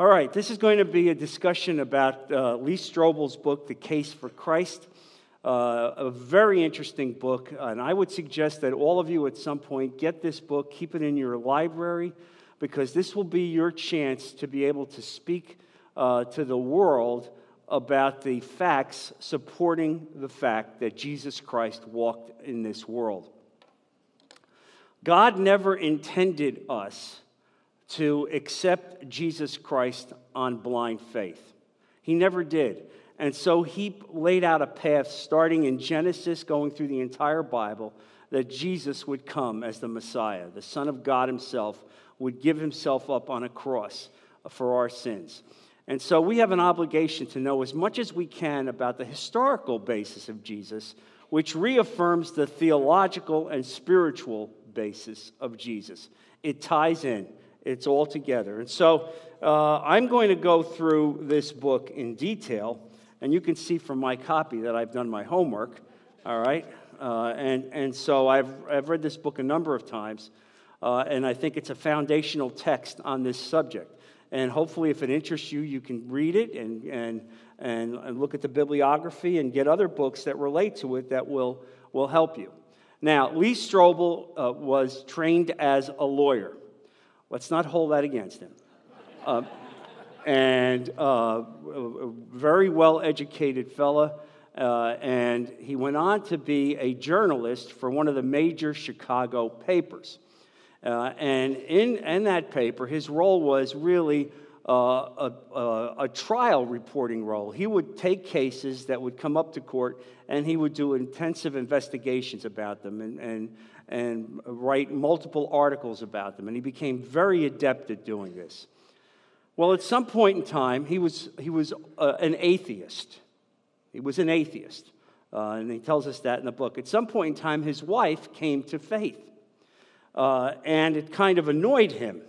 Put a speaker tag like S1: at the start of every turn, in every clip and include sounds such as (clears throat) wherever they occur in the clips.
S1: All right, this is going to be a discussion about uh, Lee Strobel's book, The Case for Christ. Uh, a very interesting book, and I would suggest that all of you at some point get this book, keep it in your library, because this will be your chance to be able to speak uh, to the world about the facts supporting the fact that Jesus Christ walked in this world. God never intended us to accept Jesus Christ on blind faith. He never did. And so he laid out a path starting in Genesis, going through the entire Bible, that Jesus would come as the Messiah. The Son of God himself would give himself up on a cross for our sins. And so we have an obligation to know as much as we can about the historical basis of Jesus, which reaffirms the theological and spiritual basis of Jesus. It ties in. It's all together. And so uh, I'm going to go through this book in detail, and you can see from my copy that I've done my homework, all right? Uh, and, and so I've, I've read this book a number of times, uh, and I think it's a foundational text on this subject. And hopefully, if it interests you, you can read it and, and, and, and look at the bibliography and get other books that relate to it that will, will help you. Now, Lee Strobel uh, was trained as a lawyer. Let's not hold that against him. Uh, and uh, a very well educated fella. Uh, and he went on to be a journalist for one of the major Chicago papers. Uh, and in, in that paper, his role was really uh, a, a, a, trial reporting role. He would take cases that would come up to court and he would do intensive investigations about them and, and, and write multiple articles about them. And he became very adept at doing this. Well, at some point in time, he was, he was uh, an atheist. He was an atheist. Uh, and he tells us that in the book. At some point in time, his wife came to faith. Uh, and it kind of annoyed him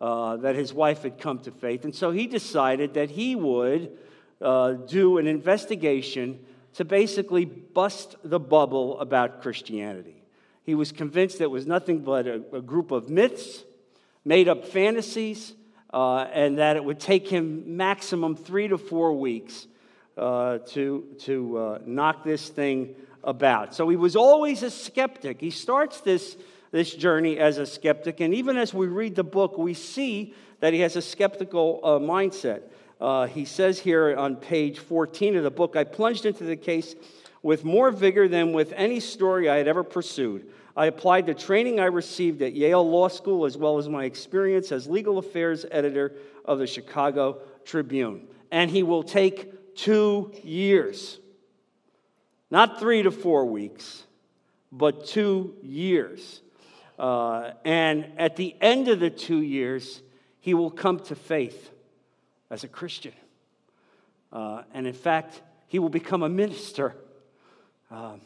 S1: uh, that his wife had come to faith. And so he decided that he would uh, do an investigation to basically bust the bubble about Christianity. He was convinced that it was nothing but a, a group of myths, made up fantasies, uh, and that it would take him maximum three to four weeks uh, to, to uh, knock this thing about. So he was always a skeptic. He starts this this journey as a skeptic. And even as we read the book, we see that he has a skeptical uh, mindset. Uh, he says here on page 14 of the book I plunged into the case with more vigor than with any story I had ever pursued. I applied the training I received at Yale Law School as well as my experience as legal affairs editor of the Chicago Tribune. And he will take two years, not three to four weeks, but two years. Uh, and at the end of the two years, he will come to faith as a Christian. Uh, and in fact, he will become a minister. Um,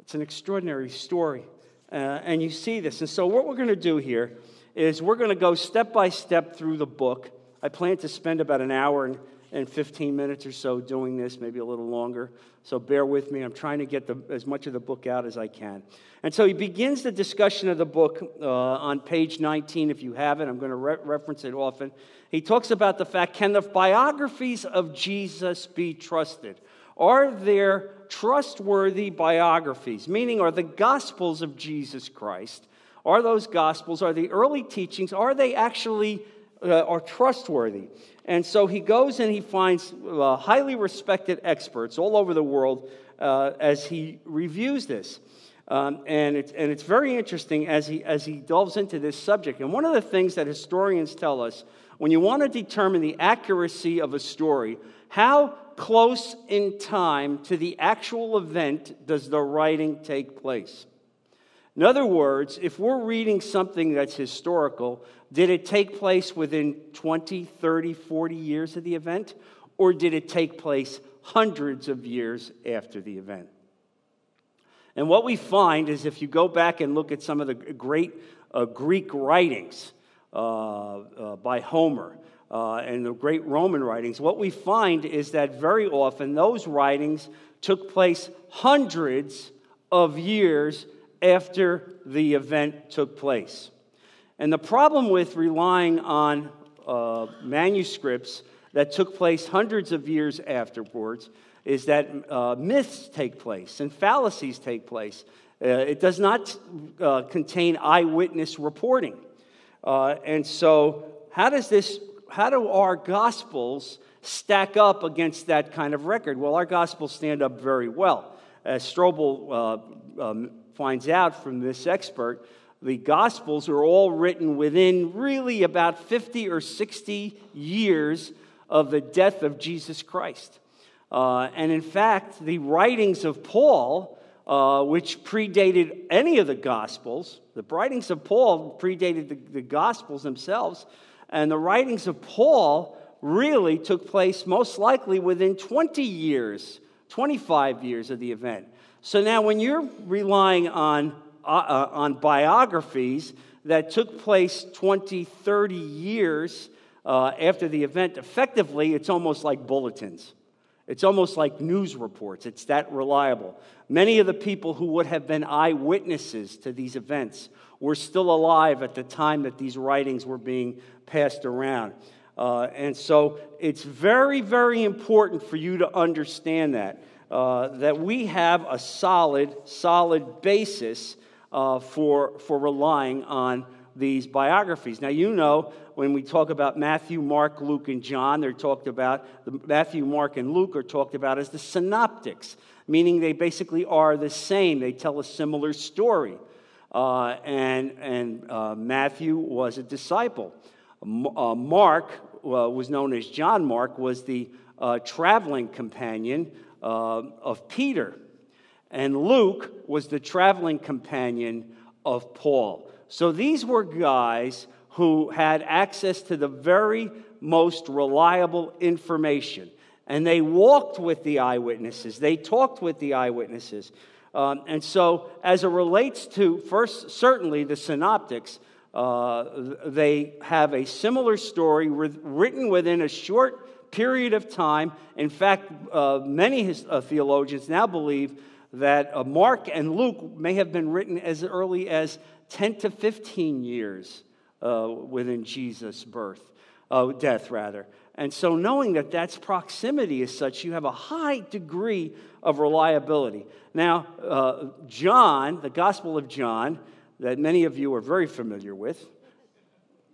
S1: it's an extraordinary story. Uh, and you see this. And so, what we're going to do here is we're going to go step by step through the book. I plan to spend about an hour and and 15 minutes or so doing this, maybe a little longer. So bear with me. I'm trying to get the, as much of the book out as I can. And so he begins the discussion of the book uh, on page 19, if you have it. I'm going to re- reference it often. He talks about the fact can the biographies of Jesus be trusted? Are there trustworthy biographies? Meaning, are the gospels of Jesus Christ, are those gospels, are the early teachings, are they actually uh, are trustworthy? And so he goes and he finds uh, highly respected experts all over the world uh, as he reviews this. Um, and, it's, and it's very interesting as he, as he delves into this subject. And one of the things that historians tell us when you want to determine the accuracy of a story, how close in time to the actual event does the writing take place? In other words, if we're reading something that's historical, did it take place within 20, 30, 40 years of the event? Or did it take place hundreds of years after the event? And what we find is if you go back and look at some of the great uh, Greek writings uh, uh, by Homer uh, and the great Roman writings, what we find is that very often those writings took place hundreds of years after the event took place. And the problem with relying on uh, manuscripts that took place hundreds of years afterwards is that uh, myths take place and fallacies take place. Uh, it does not uh, contain eyewitness reporting. Uh, and so, how does this, how do our gospels stack up against that kind of record? Well, our gospels stand up very well. As Strobel uh, um, finds out from this expert, the gospels are all written within really about 50 or 60 years of the death of Jesus Christ. Uh, and in fact, the writings of Paul, uh, which predated any of the Gospels, the writings of Paul predated the, the Gospels themselves, and the writings of Paul really took place most likely within 20 years, 25 years of the event. So now, when you're relying on, uh, uh on biographies that took place 20, 30 years uh, after the event, effectively, it's almost like bulletins. It's almost like news reports. It's that reliable. Many of the people who would have been eyewitnesses to these events were still alive at the time that these writings were being passed around. Uh, and so it's very, very important for you to understand that, uh, that we have a solid, solid basis uh, for, for relying on these biographies. Now, you know, when we talk about Matthew, Mark, Luke, and John, they're talked about, Matthew, Mark, and Luke are talked about as the synoptics, meaning they basically are the same. They tell a similar story. Uh, and and uh, Matthew was a disciple. Uh, Mark uh, was known as John Mark, was the uh, traveling companion uh, of Peter. And Luke was the traveling companion of Paul. So these were guys who had access to the very most reliable information. And they walked with the eyewitnesses, they talked with the eyewitnesses. Um, and so, as it relates to, first, certainly the synoptics, uh, they have a similar story written within a short period of time. In fact, uh, many his, uh, theologians now believe that uh, Mark and Luke may have been written as early as 10 to 15 years uh, within Jesus' birth, uh, death rather. And so, knowing that that's proximity is such, you have a high degree of reliability. Now, uh, John, the Gospel of John, that many of you are very familiar with,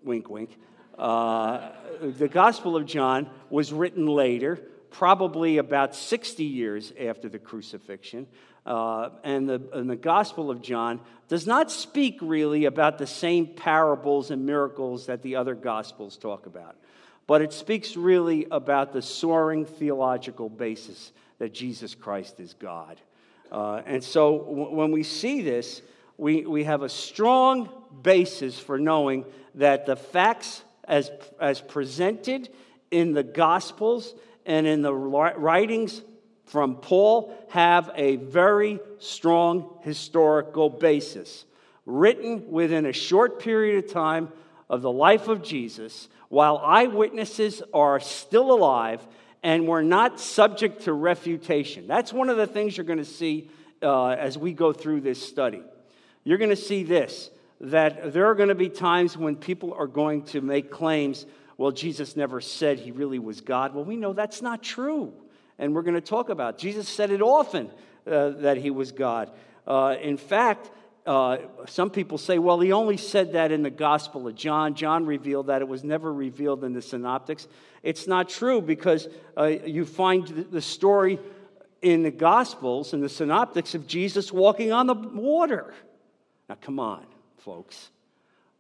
S1: wink, wink, uh, the Gospel of John was written later, probably about 60 years after the crucifixion. Uh, and, the, and the Gospel of John does not speak really about the same parables and miracles that the other Gospels talk about, but it speaks really about the soaring theological basis that Jesus Christ is God. Uh, and so w- when we see this, we, we have a strong basis for knowing that the facts as, as presented in the Gospels and in the writings from Paul have a very strong historical basis, written within a short period of time of the life of Jesus, while eyewitnesses are still alive and we're not subject to refutation. That's one of the things you're going to see uh, as we go through this study. You're going to see this that there are going to be times when people are going to make claims, well, Jesus never said he really was God. Well, we know that's not true and we're going to talk about. Jesus said it often uh, that he was God. Uh, in fact, uh, some people say, well, he only said that in the Gospel of John. John revealed that. It was never revealed in the Synoptics. It's not true because uh, you find the story in the Gospels and the Synoptics of Jesus walking on the water. Now, come on, folks.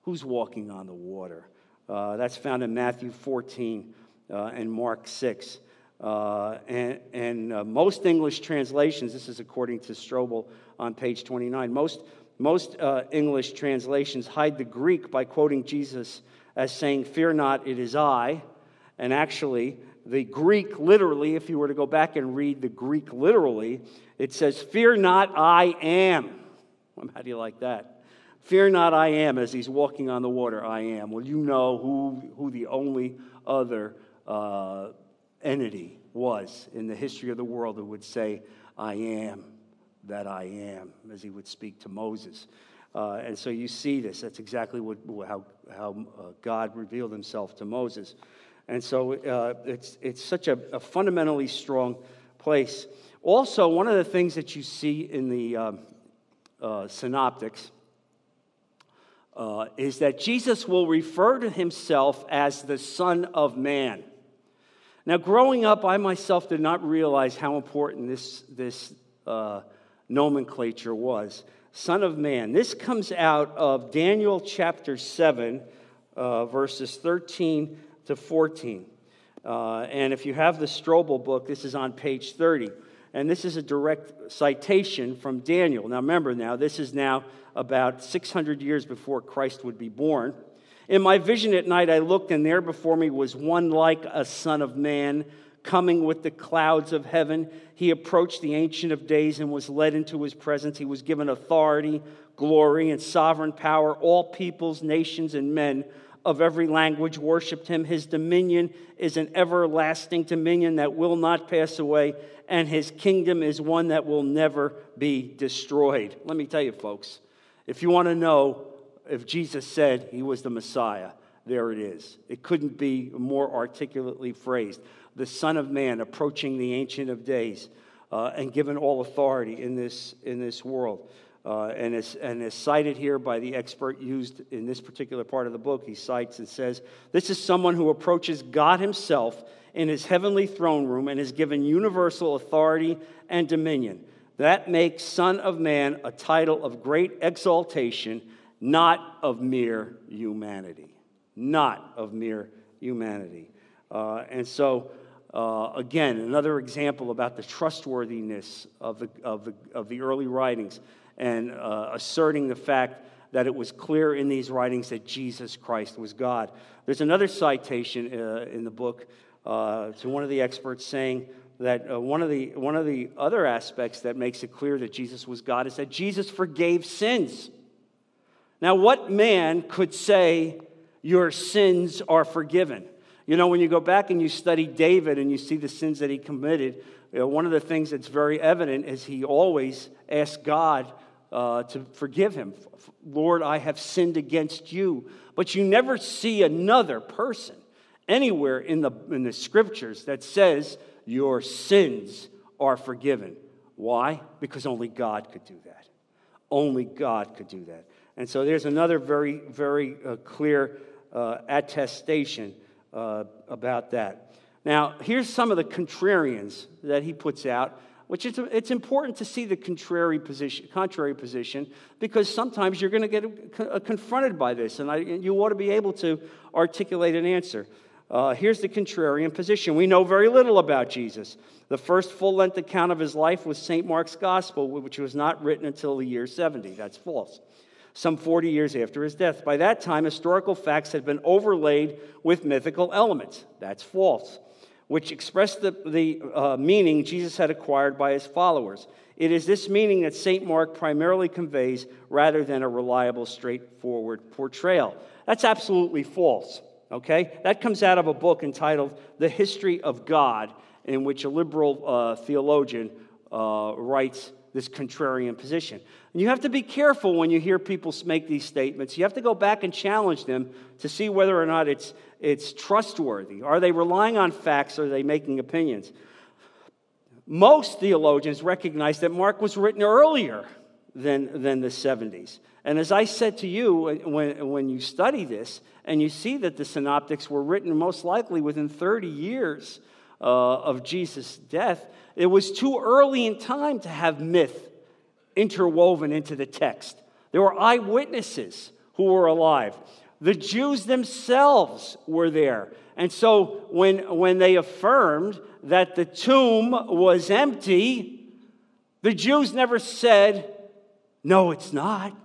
S1: Who's walking on the water? Uh, that's found in Matthew 14 uh, and Mark 6. Uh, and, and uh, most English translations, this is according to Strobel on page 29, most, most uh, English translations hide the Greek by quoting Jesus as saying, Fear not, it is I. And actually, the Greek literally, if you were to go back and read the Greek literally, it says, Fear not, I am. How do you like that? Fear not, I am, as he's walking on the water, I am. Well, you know who, who the only other uh, entity was in the history of the world who would say, I am that I am, as he would speak to Moses. Uh, and so you see this. That's exactly what, how, how uh, God revealed himself to Moses. And so uh, it's, it's such a, a, fundamentally strong place. Also, one of the things that you see in the um, uh, synoptics uh, is that Jesus will refer to himself as the Son of Man. Now, growing up, I myself did not realize how important this, this uh, nomenclature was. Son of Man. This comes out of Daniel chapter 7, uh, verses 13 to 14. Uh, and if you have the Strobel book, this is on page 30. And this is a direct citation from Daniel. Now, remember, now, this is now about 600 years before Christ would be born. In my vision at night, I looked, and there before me was one like a son of man coming with the clouds of heaven. He approached the Ancient of Days and was led into his presence. He was given authority, glory, and sovereign power. All peoples, nations, and men of every language worshiped him. His dominion is an everlasting dominion that will not pass away, and his kingdom is one that will never be destroyed. Let me tell you, folks, if you want to know if Jesus said he was the Messiah, there it is. It couldn't be more articulately phrased. The Son of Man approaching the Ancient of Days uh, and given all authority in this, in this world. Uh, and, is, and is cited here by the expert used in this particular part of the book. He cites and says, This is someone who approaches God Himself in His heavenly throne room and is given universal authority and dominion. That makes Son of Man a title of great exaltation, not of mere humanity. Not of mere humanity. Uh, and so, uh, again, another example about the trustworthiness of the, of the, of the early writings and uh, asserting the fact that it was clear in these writings that Jesus Christ was God. There's another citation uh, in the book uh, to one of the experts saying that uh, one, of the, one of the other aspects that makes it clear that Jesus was God is that Jesus forgave sins. Now, what man could say, Your sins are forgiven? You know, when you go back and you study David and you see the sins that he committed, you know, one of the things that's very evident is he always asked God uh, to forgive him. Lord, I have sinned against you. But you never see another person anywhere in the, in the scriptures that says your sins are forgiven. Why? Because only God could do that. Only God could do that. And so there's another very, very uh, clear uh, attestation uh, about that. Now, here's some of the contrarians that he puts out, which is it's important to see the contrary position, contrary position because sometimes you're going to get confronted by this, and I, you ought to be able to articulate an answer. Uh, here's the contrarian position. We know very little about Jesus. The first full length account of his life was St. Mark's Gospel, which was not written until the year 70. That's false some 40 years after his death. By that time, historical facts had been overlaid with mythical elements. That's false, which expressed the, the uh, meaning Jesus had acquired by his followers. It is this meaning that St. Mark primarily conveys rather than a reliable, straightforward portrayal. That's absolutely false, okay? That comes out of a book entitled The History of God, in which a liberal uh, theologian uh, writes this contrarian position. And you have to be careful when you hear people make these statements. You have to go back and challenge them to see whether or not it's, it's trustworthy. Are they relying on facts or are they making opinions? Most theologians recognize that Mark was written earlier than, than the 70s. And as I said to you, when, when you study this and you see that the synoptics were written most likely within 30 years uh, of Jesus' death, it was too early in time to have myth interwoven into the text. There were eyewitnesses who were alive. The Jews themselves were there. And so when, when they affirmed that the tomb was empty, the Jews never said, No, it's not.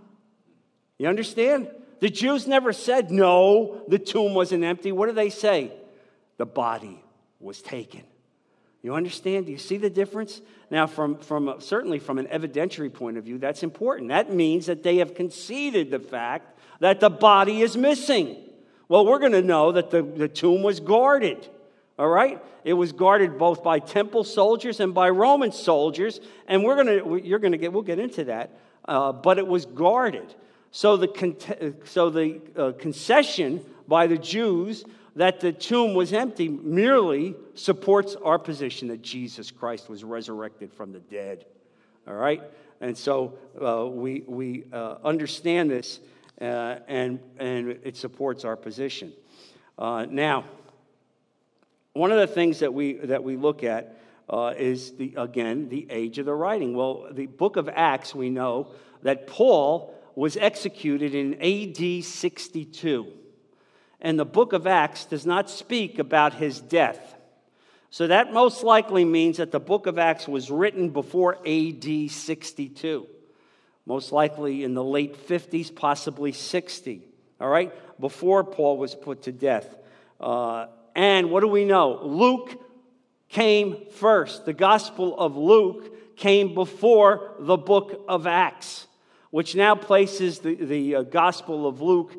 S1: You understand? The Jews never said, No, the tomb wasn't empty. What do they say? The body was taken. You understand? Do you see the difference? Now, from, from certainly from an evidentiary point of view, that's important. That means that they have conceded the fact that the body is missing. Well, we're going to know that the, the tomb was guarded. All right? It was guarded both by temple soldiers and by Roman soldiers, and we're going to, you're going to get, we'll get into that, uh, but it was guarded. So the, con- so the uh, concession by the Jews that the tomb was empty merely supports our position that Jesus Christ was resurrected from the dead. All right? And so uh, we, we uh, understand this, uh, and, and it supports our position. Uh, now, one of the things that we, that we look at uh, is, the, again, the age of the writing. Well, the book of Acts, we know that Paul was executed in AD 62 and the book of Acts does not speak about his death. So that most likely means that the book of Acts was written before AD 62, most likely in the late 50s, possibly 60, all right, before Paul was put to death. Uh, and what do we know? Luke came first. The Gospel of Luke came before the book of Acts, which now places the, the uh, Gospel of Luke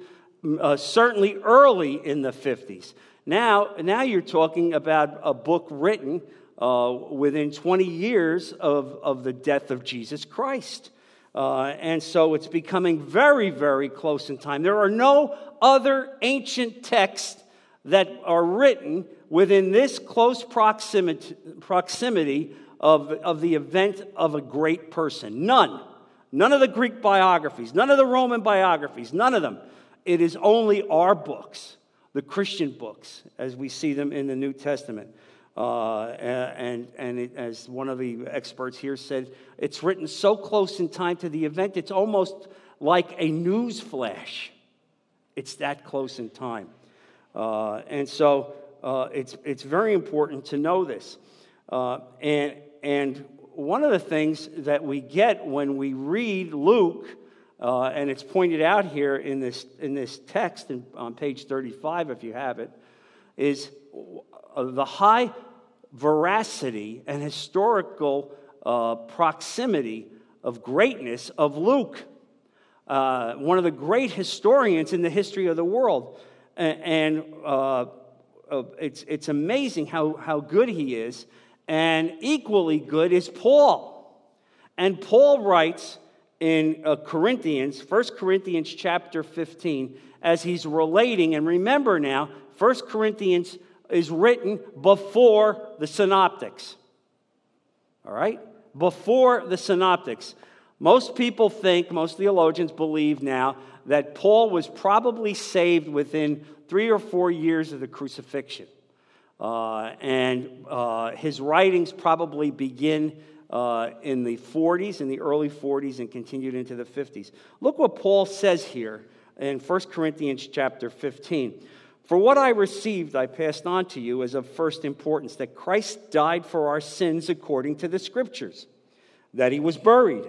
S1: uh, certainly early in the 50s. Now, now you're talking about a book written uh, within 20 years of, of the death of Jesus Christ. Uh, and so it's becoming very, very close in time. There are no other ancient texts that are written within this close proximity, proximity of, of the event of a great person. None. None of the Greek biographies, none of the Roman biographies, none of them it is only our books, the Christian books, as we see them in the New Testament. Uh, and and it, as one of the experts here said, it's written so close in time to the event, it's almost like a news flash. It's that close in time. Uh, and so uh, it's, it's very important to know this. Uh, and, and one of the things that we get when we read Luke uh, and it's pointed out here in this, in this text in, on page 35, if you have it, is uh, the high veracity and historical uh, proximity of greatness of Luke, uh, one of the great historians in the history of the world. And, uh, uh, it's, it's amazing how, how good he is. And equally good is Paul. And Paul writes, in uh, Corinthians, 1 Corinthians chapter 15, as he's relating, and remember now, 1 Corinthians is written before the synoptics. All right? Before the synoptics. Most people think, most theologians believe now, that Paul was probably saved within three or four years of the crucifixion. Uh, and uh, his writings probably begin uh, in the 40s, in the early 40s, and continued into the 50s. Look what Paul says here in 1 Corinthians chapter 15. For what I received, I passed on to you as of first importance that Christ died for our sins according to the Scriptures, that he was buried,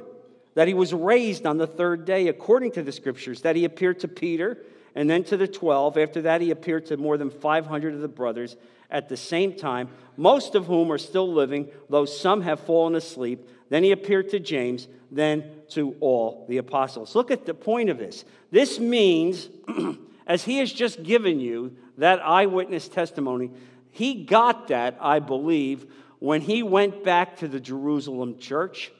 S1: that he was raised on the third day according to the Scriptures, that he appeared to Peter and then to the 12. After that, he appeared to more than 500 of the brothers at the same time, most of whom are still living, though some have fallen asleep. Then he appeared to James, then to all the apostles. Look at the point of this. This means, (clears throat) as he has just given you that eyewitness testimony, he got that, I believe, when he went back to the Jerusalem church,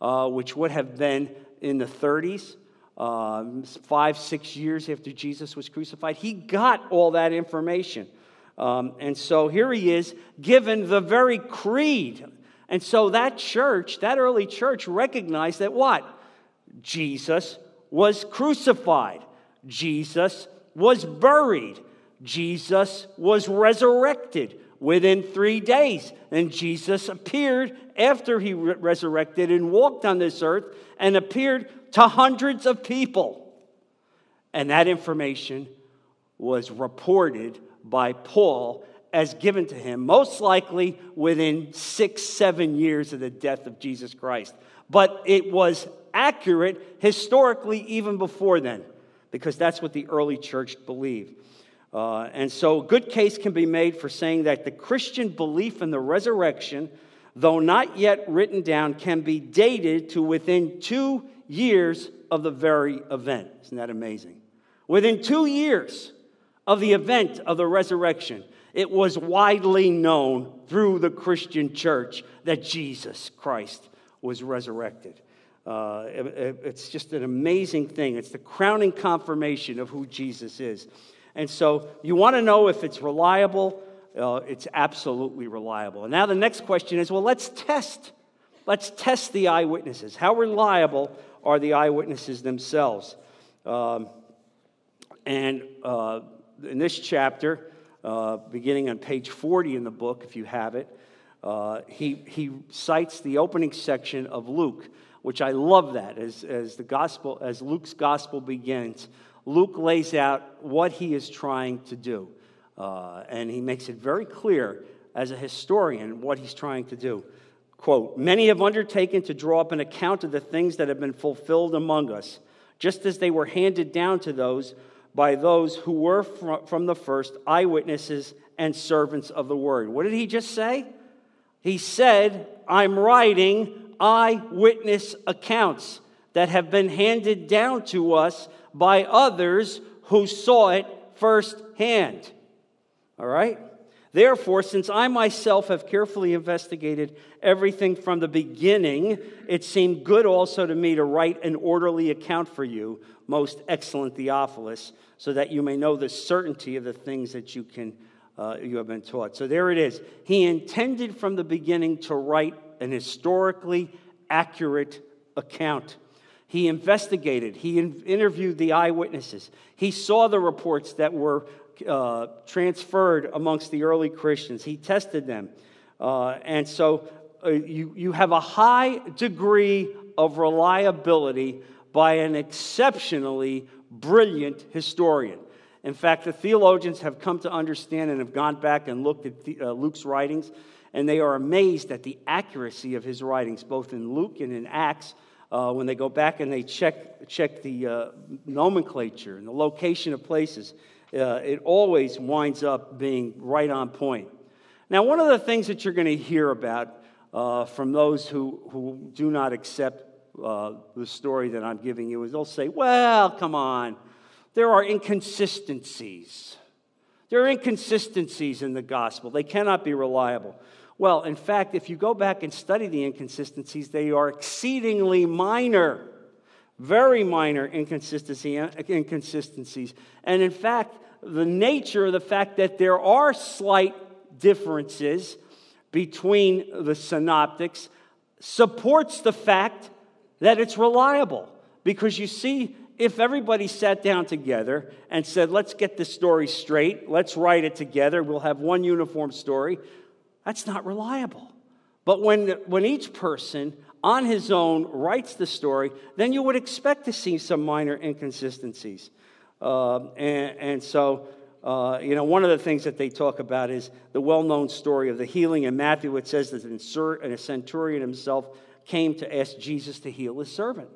S1: uh, which would have been in the 30s. Uh, five, six years after Jesus was crucified, he got all that information. Um, and so here he is given the very creed. And so that church, that early church, recognized that what? Jesus was crucified, Jesus was buried, Jesus was resurrected within three days. And Jesus appeared after he re- resurrected and walked on this earth and appeared to hundreds of people. And that information was reported by Paul as given to him, most likely within six, seven years of the death of Jesus Christ. But it was accurate historically even before then, because that's what the early church believed. Uh, and so, a good case can be made for saying that the Christian belief in the resurrection, though not yet written down, can be dated to within two years of the very event. Isn't that amazing? Within two years of the event of the resurrection, it was widely known through the Christian church that Jesus Christ was resurrected. Uh, it, it's just an amazing thing. It's the crowning confirmation of who Jesus is. And so you want to know if it's reliable. Uh, it's absolutely reliable. And now the next question is well, let's test. Let's test the eyewitnesses. How reliable are the eyewitnesses themselves? Um, and uh, in this chapter, uh, beginning on page 40 in the book, if you have it, uh, he, he cites the opening section of Luke, which I love that. As, as, the gospel, as Luke's gospel begins, Luke lays out what he is trying to do. Uh, and he makes it very clear as a historian what he's trying to do. Quote, Many have undertaken to draw up an account of the things that have been fulfilled among us, just as they were handed down to those by those who were from the first eyewitnesses and servants of the word. What did he just say? He said, I'm writing eyewitness accounts that have been handed down to us by others who saw it firsthand. All right? Therefore, since I myself have carefully investigated everything from the beginning, it seemed good also to me to write an orderly account for you, most excellent Theophilus, so that you may know the certainty of the things that you can uh, you have been taught. So there it is. He intended from the beginning to write an historically accurate account. He investigated, he in- interviewed the eyewitnesses, he saw the reports that were uh, transferred amongst the early Christians, he tested them. Uh, and so uh, you, you have a high degree of reliability by an exceptionally brilliant historian. In fact, the theologians have come to understand and have gone back and looked at the, uh, Luke's writings and they are amazed at the accuracy of his writings, both in Luke and in Acts. Uh, when they go back and they check, check the uh, nomenclature and the location of places, uh, it always winds up being right on point. Now, one of the things that you're going to hear about uh, from those who, who do not accept uh, the story that I'm giving you is they'll say, well, come on, there are inconsistencies. There are inconsistencies in the gospel, they cannot be reliable. Well, in fact, if you go back and study the inconsistencies, they are exceedingly minor, very minor inconsistency, inconsistencies. And in fact, the nature of the fact that there are slight differences between the synoptics supports the fact that it's reliable. Because you see, if everybody sat down together and said, let's get this story straight, let's write it together, we'll have one uniform story, that's not reliable. But when, when each person on his own writes the story, then you would expect to see some minor inconsistencies. Uh, and, and, so, uh, you know, one of the things that they talk about is the well known story of the healing. In Matthew, it says that a centurion himself came to ask Jesus to heal his servant.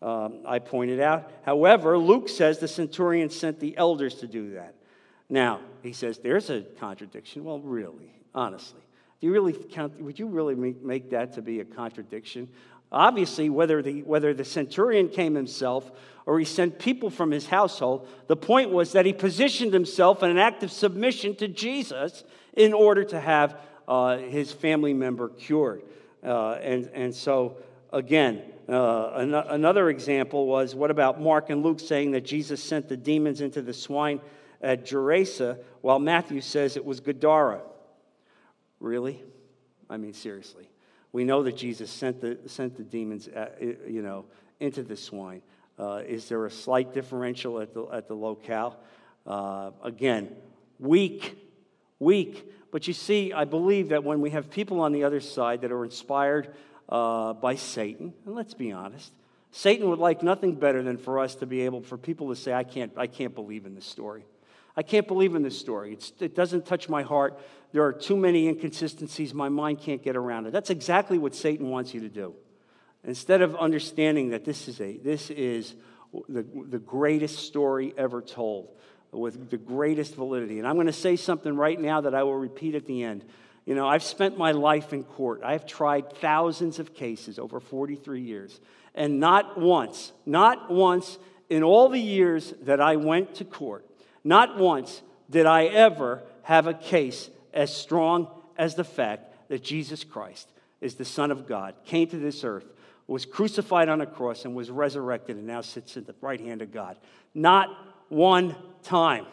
S1: Um, I pointed out. However, Luke says the centurion sent the elders to do that. Now, he says there's a contradiction. Well, really? honestly. Do you really count, would you really make that to be a contradiction? Obviously, whether the, whether the centurion came himself or he sent people from his household, the point was that he positioned himself in an act of submission to Jesus in order to have uh, his family member cured. Uh, and, and so, again, uh, an- another example was what about Mark and Luke saying that Jesus sent the demons into the swine at Gerasa, while Matthew says it was Gadara? Really? I mean, seriously. We know that Jesus sent the, sent the demons, at, uh, you know, into the swine. Uh, is there a slight differential at the, at the locale? Uh, again, weak, weak. But you see, I believe that when we have people on the other side that are inspired uh, by Satan, and let's be honest, Satan would like nothing better than for us to be able, for people to say, I can't, I can't believe in this story. I can't believe in this story. It's, it doesn't touch my heart. There are too many inconsistencies. My mind can't get around it. That's exactly what Satan wants you to do. Instead of understanding that this is, a, this is the, the greatest story ever told with the greatest validity. And I'm going to say something right now that I will repeat at the end. You know, I've spent my life in court. I've tried thousands of cases over 43 years. And not once, not once in all the years that I went to court, not once did I ever have a case as strong as the fact that Jesus Christ is the Son of God, came to this earth, was crucified on a cross and was resurrected and now sits at the right hand of God. Not one time.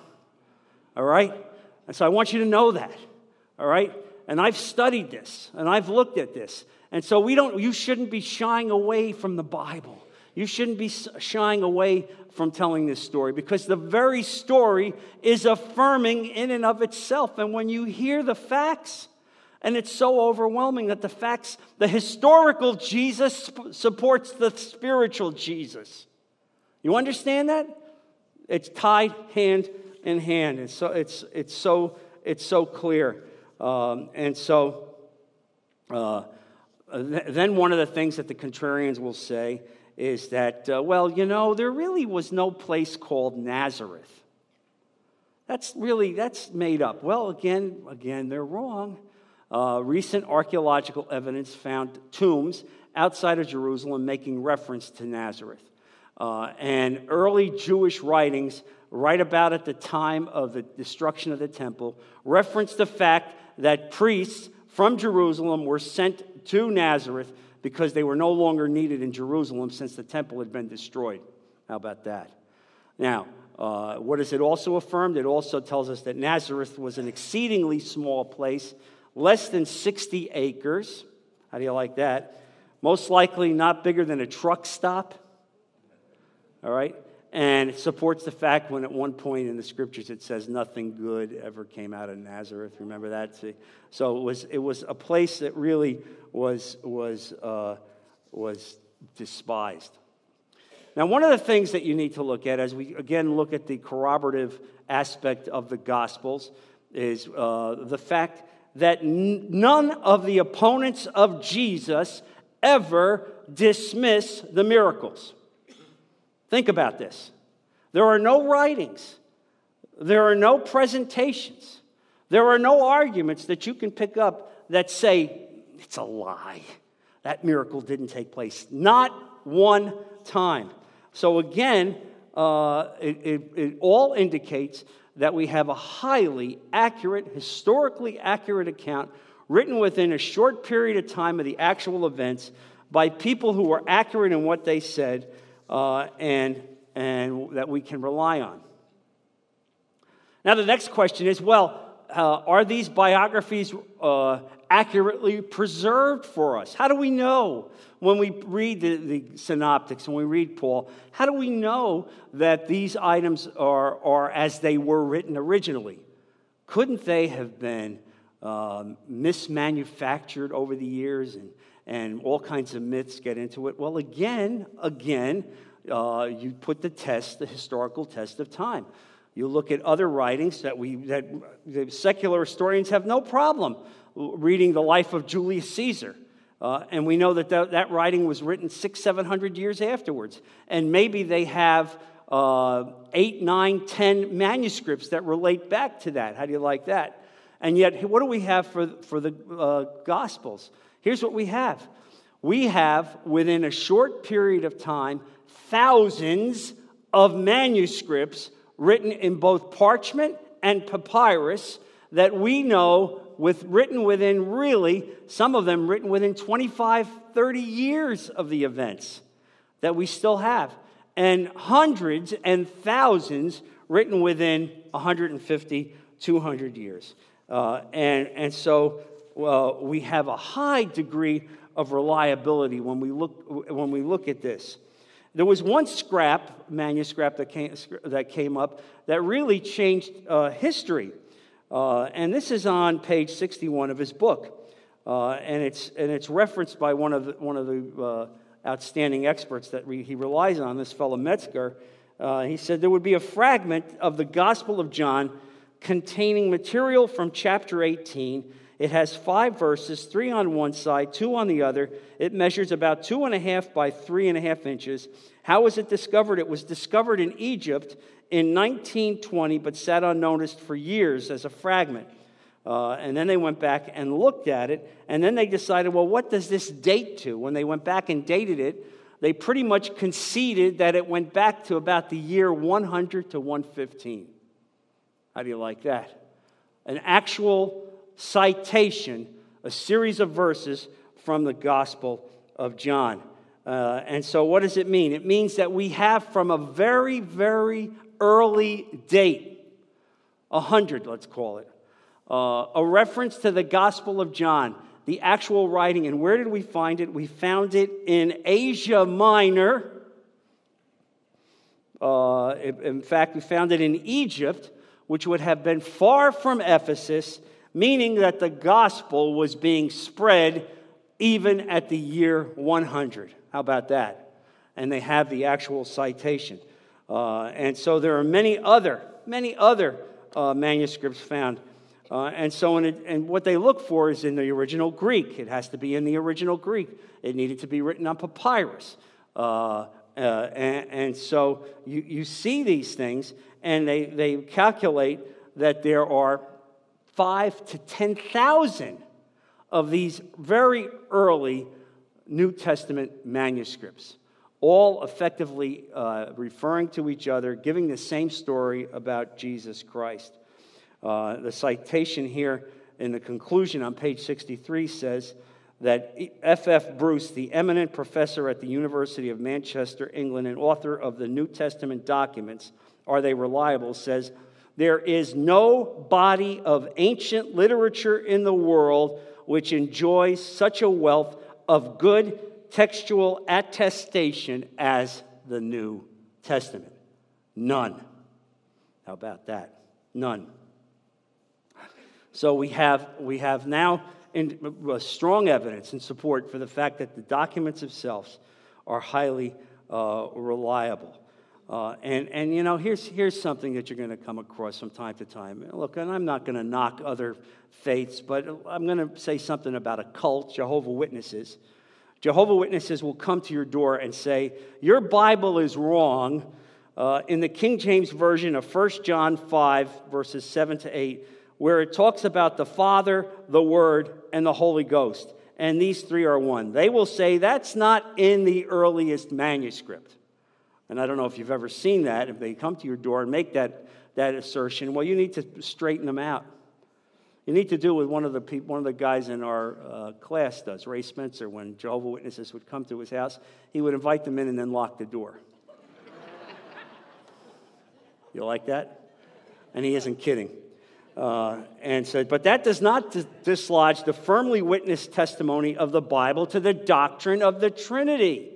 S1: All right? And so I want you to know that. All right? And I've studied this and I've looked at this. And so we don't you shouldn't be shying away from the Bible. You shouldn't be shying away from telling this story because the very story is affirming in and of itself. And when you hear the facts, and it's so overwhelming that the facts, the historical Jesus supports the spiritual Jesus. You understand that? It's tied hand in hand. And so it's, it's, so, it's so clear. Um, and so uh, th- then one of the things that the contrarians will say is that, uh, well, you know, there really was no place called Nazareth. That's really, that's made up. Well, again, again, they're wrong. Uh, recent archaeological evidence found tombs outside of Jerusalem making reference to Nazareth. Uh, and early Jewish writings, right about at the time of the destruction of the temple, reference the fact that priests from Jerusalem were sent to Nazareth because they were no longer needed in Jerusalem since the temple had been destroyed. How about that? Now, uh, what does it also affirm? It also tells us that Nazareth was an exceedingly small place less than 60 acres. How do you like that? Most likely not bigger than a truck stop. All right? And it supports the fact when at one point in the scriptures it says nothing good ever came out of Nazareth. Remember that? See? So it was, it was a place that really was, was, uh, was despised. Now, one of the things that you need to look at as we again look at the corroborative aspect of the Gospels is uh, the fact that none of the opponents of Jesus ever dismiss the miracles. Think about this. There are no writings, there are no presentations, there are no arguments that you can pick up that say it's a lie. That miracle didn't take place. Not one time. So, again, uh, it, it, it all indicates that we have a highly accurate, historically accurate account written within a short period of time of the actual events by people who were accurate in what they said uh, and, and that we can rely on. Now, the next question is well, uh, are these biographies uh, accurately preserved for us? How do we know when we read the, the, synoptics, when we read Paul, how do we know that these items are, are as they were written originally? Couldn't they have been um, mismanufactured over the years and, and all kinds of myths get into it? Well, again, again, uh, you put the test, the historical test of time. You look at other writings that we that the secular historians have no problem reading the life of Julius Caesar. Uh, and we know that, that writing was written six, seven hundred years afterwards. And maybe they have uh, eight, nine, ten manuscripts that relate back to that. How do you like that? And yet, what do we have for, for the uh, Gospels? Here's what we have. We have, within a short period of time, thousands of manuscripts written in both parchment and papyrus that we know with written within really some of them written within 25 30 years of the events that we still have. And hundreds and thousands written within 150 200 years. Uh, and, and so uh, we have a high degree of reliability when we look when we look at this there was one scrap manuscript that came, that came up that really changed uh, history uh, and this is on page 61 of his book. Uh, and, it's, and it's referenced by one of the, one of the uh, outstanding experts that re, he relies on, this fellow Metzger. Uh, he said there would be a fragment of the Gospel of John containing material from chapter 18. It has five verses, three on one side, two on the other. It measures about two and a half by three and a half inches. How was it discovered? It was discovered in Egypt in 1920, but sat unnoticed for years as a fragment. Uh, and then they went back and looked at it, and then they decided, well, what does this date to? When they went back and dated it, they pretty much conceded that it went back to about the year 100 to 115. How do you like that? An actual citation, a series of verses from the Gospel of John. Uh, and so, what does it mean? It means that we have from a very, very early date, a hundred, let's call it, uh, a reference to the Gospel of John, the actual writing. And where did we find it? We found it in Asia Minor. Uh, in fact, we found it in Egypt, which would have been far from Ephesus, meaning that the gospel was being spread even at the year 100. How about that? And they have the actual citation. Uh, and so there are many other, many other uh, manuscripts found. Uh, and so, it, and what they look for is in the original Greek. It has to be in the original Greek. It needed to be written on papyrus. Uh, uh, and, and, so you, you see these things, and they, they calculate that there are five to 10,000 of these very early New Testament manuscripts, all effectively uh, referring to each other, giving the same story about Jesus Christ. Uh, the citation here in the conclusion on page 63 says that F. F. Bruce, the eminent professor at the University of Manchester, England, and author of the New Testament documents, Are They Reliable? says, There is no body of ancient literature in the world which enjoys such a wealth of good textual attestation as the New Testament. None. How about that? None. So we have, we have now in, uh, strong evidence and support for the fact that the documents themselves are highly uh, reliable. Uh, and, and, you know, here's, here's something that you're going to come across from time to time. Look, and I'm not going to knock other faiths, but I'm going to say something about a cult, Jehovah Witnesses. Jehovah Witnesses will come to your door and say, Your Bible is wrong. Uh, in the King James Version of 1 John 5, verses 7 to 8, where it talks about the Father, the Word, and the Holy Ghost. And these three are one. They will say that's not in the earliest manuscript. And I don't know if you've ever seen that. If they come to your door and make that, that assertion, well, you need to straighten them out. You need to do what one of the people, one of the guys in our uh, class does. Ray Spencer, when Jehovah Witnesses would come to his house, he would invite them in and then lock the door. (laughs) you like that? And he isn't kidding. Uh, and said, but that does not dislodge the firmly witnessed testimony of the Bible to the doctrine of the Trinity.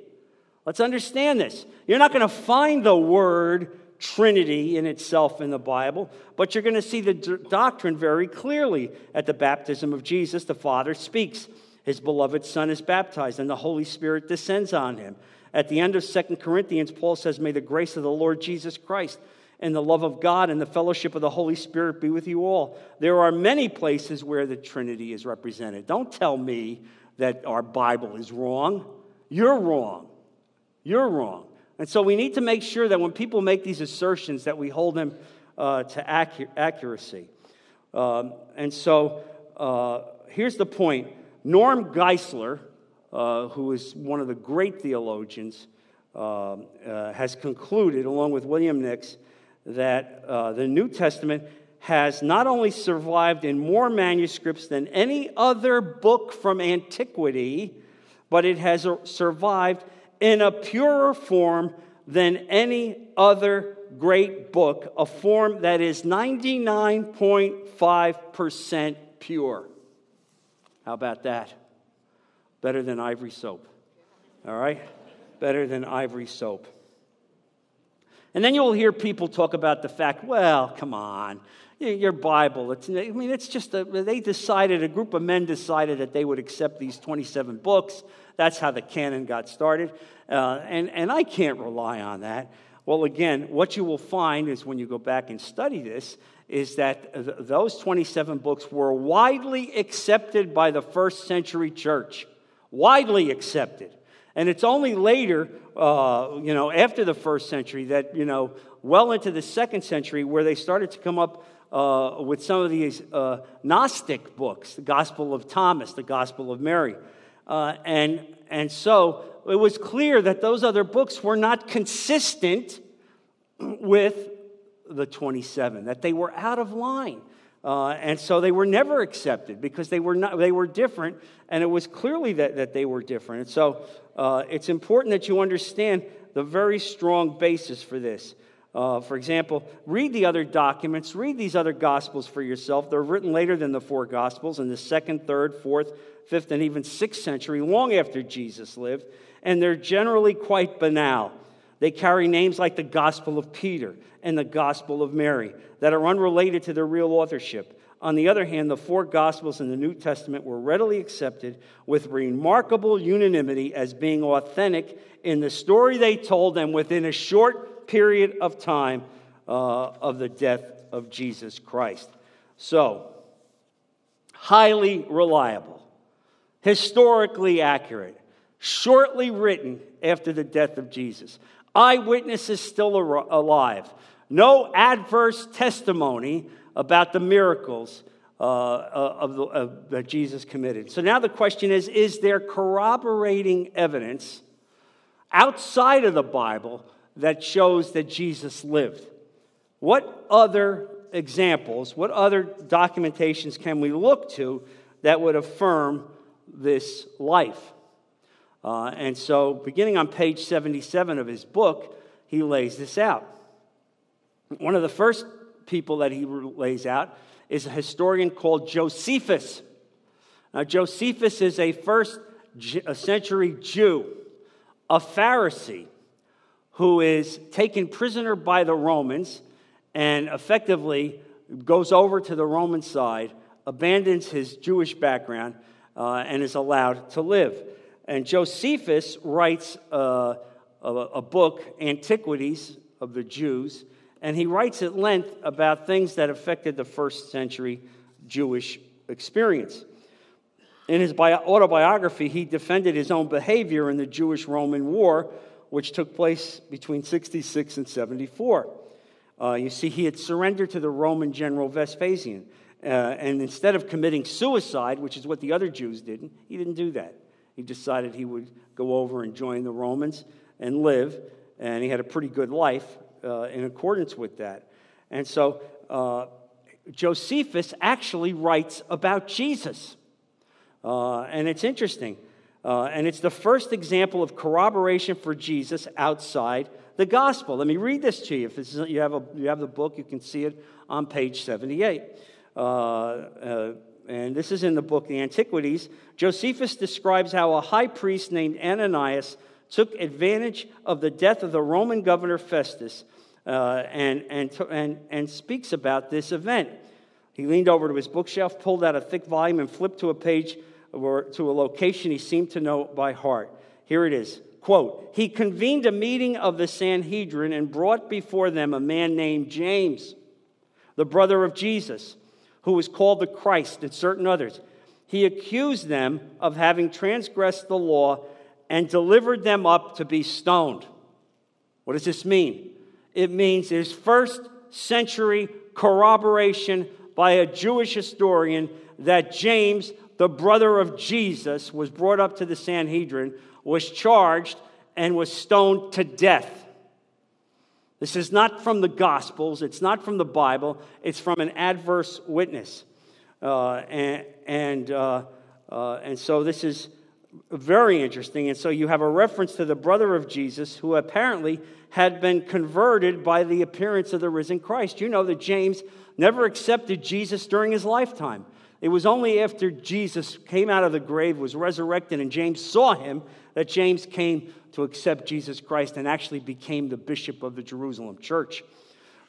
S1: Let's understand this. You're not going to find the word Trinity in itself in the Bible, but you're going to see the doctrine very clearly. At the baptism of Jesus, the Father speaks. His beloved Son is baptized, and the Holy Spirit descends on him. At the end of Second Corinthians, Paul says, May the grace of the Lord Jesus Christ and the love of God and the fellowship of the Holy Spirit be with you all. There are many places where the Trinity is represented. Don't tell me that our Bible is wrong. You're wrong. You're wrong. And so we need to make sure that when people make these assertions that we hold them uh, to accu- accuracy. Um, and so uh, here's the point. Norm Geisler, uh, who is one of the great theologians, um, uh, has concluded, along with William Nix, that uh, the New Testament has not only survived in more manuscripts than any other book from antiquity, but it has survived in a purer form than any other great book, a form that is 99.5% pure. How about that? Better than ivory soap. All right? Better than ivory soap. And then you'll hear people talk about the fact, well, come on, your Bible. It's, I mean, it's just, a, they decided, a group of men decided that they would accept these 27 books. That's how the canon got started. Uh, and, and I can't rely on that. Well, again, what you will find is when you go back and study this, is that th- those 27 books were widely accepted by the first century church. Widely accepted. And it's only later, uh, you know, after the first century that, you know, well into the second century where they started to come up uh, with some of these uh, Gnostic books, the Gospel of Thomas, the Gospel of Mary. Uh, and, and so it was clear that those other books were not consistent with the 27, that they were out of line. Uh, and so they were never accepted because they were, not, they were different, and it was clearly that, that they were different. And so uh, it's important that you understand the very strong basis for this. Uh, for example, read the other documents, read these other gospels for yourself. They're written later than the four gospels in the second, third, fourth, fifth, and even sixth century, long after Jesus lived, and they're generally quite banal. They carry names like the Gospel of Peter and the Gospel of Mary that are unrelated to their real authorship. On the other hand, the four Gospels in the New Testament were readily accepted with remarkable unanimity as being authentic in the story they told and within a short period of time uh, of the death of Jesus Christ. So, highly reliable, historically accurate, shortly written after the death of Jesus. Eyewitnesses still alive. No adverse testimony about the miracles uh, uh, of the, uh, that Jesus committed. So now the question is is there corroborating evidence outside of the Bible that shows that Jesus lived? What other examples, what other documentations can we look to that would affirm this life? Uh, and so, beginning on page 77 of his book, he lays this out. One of the first people that he lays out is a historian called Josephus. Now, Josephus is a first century Jew, a Pharisee, who is taken prisoner by the Romans and effectively goes over to the Roman side, abandons his Jewish background, uh, and is allowed to live. And Josephus writes uh, a, a book, Antiquities of the Jews, and he writes at length about things that affected the first century Jewish experience. In his autobiography, he defended his own behavior in the Jewish Roman War, which took place between 66 and 74. Uh, you see, he had surrendered to the Roman general Vespasian. Uh, and instead of committing suicide, which is what the other Jews did, he didn't do that. He decided he would go over and join the Romans and live, and he had a pretty good life uh, in accordance with that. And so uh, Josephus actually writes about Jesus. Uh, and it's interesting. Uh, and it's the first example of corroboration for Jesus outside the gospel. Let me read this to you. If is, you, have a, you have the book, you can see it on page 78. Uh, uh, and this is in the book, The Antiquities, Josephus describes how a high priest named Ananias took advantage of the death of the Roman governor Festus uh, and, and, and, and speaks about this event. He leaned over to his bookshelf, pulled out a thick volume, and flipped to a page or to a location he seemed to know by heart. Here it is. Quote, he convened a meeting of the Sanhedrin and brought before them a man named James, the brother of Jesus who was called the Christ, and certain others. He accused them of having transgressed the law and delivered them up to be stoned. What does this mean? It means there's first century corroboration by a Jewish historian that James, the brother of Jesus, was brought up to the Sanhedrin, was charged, and was stoned to death. This is not from the Gospels, it's not from the Bible, it's from an adverse witness. Uh, and, and, uh, uh, and so this is very interesting. And so you have a reference to the brother of Jesus who apparently had been converted by the appearance of the risen Christ. You know that James never accepted Jesus during his lifetime. It was only after Jesus came out of the grave, was resurrected, and James saw him that James came to accept Jesus Christ and actually became the bishop of the Jerusalem church.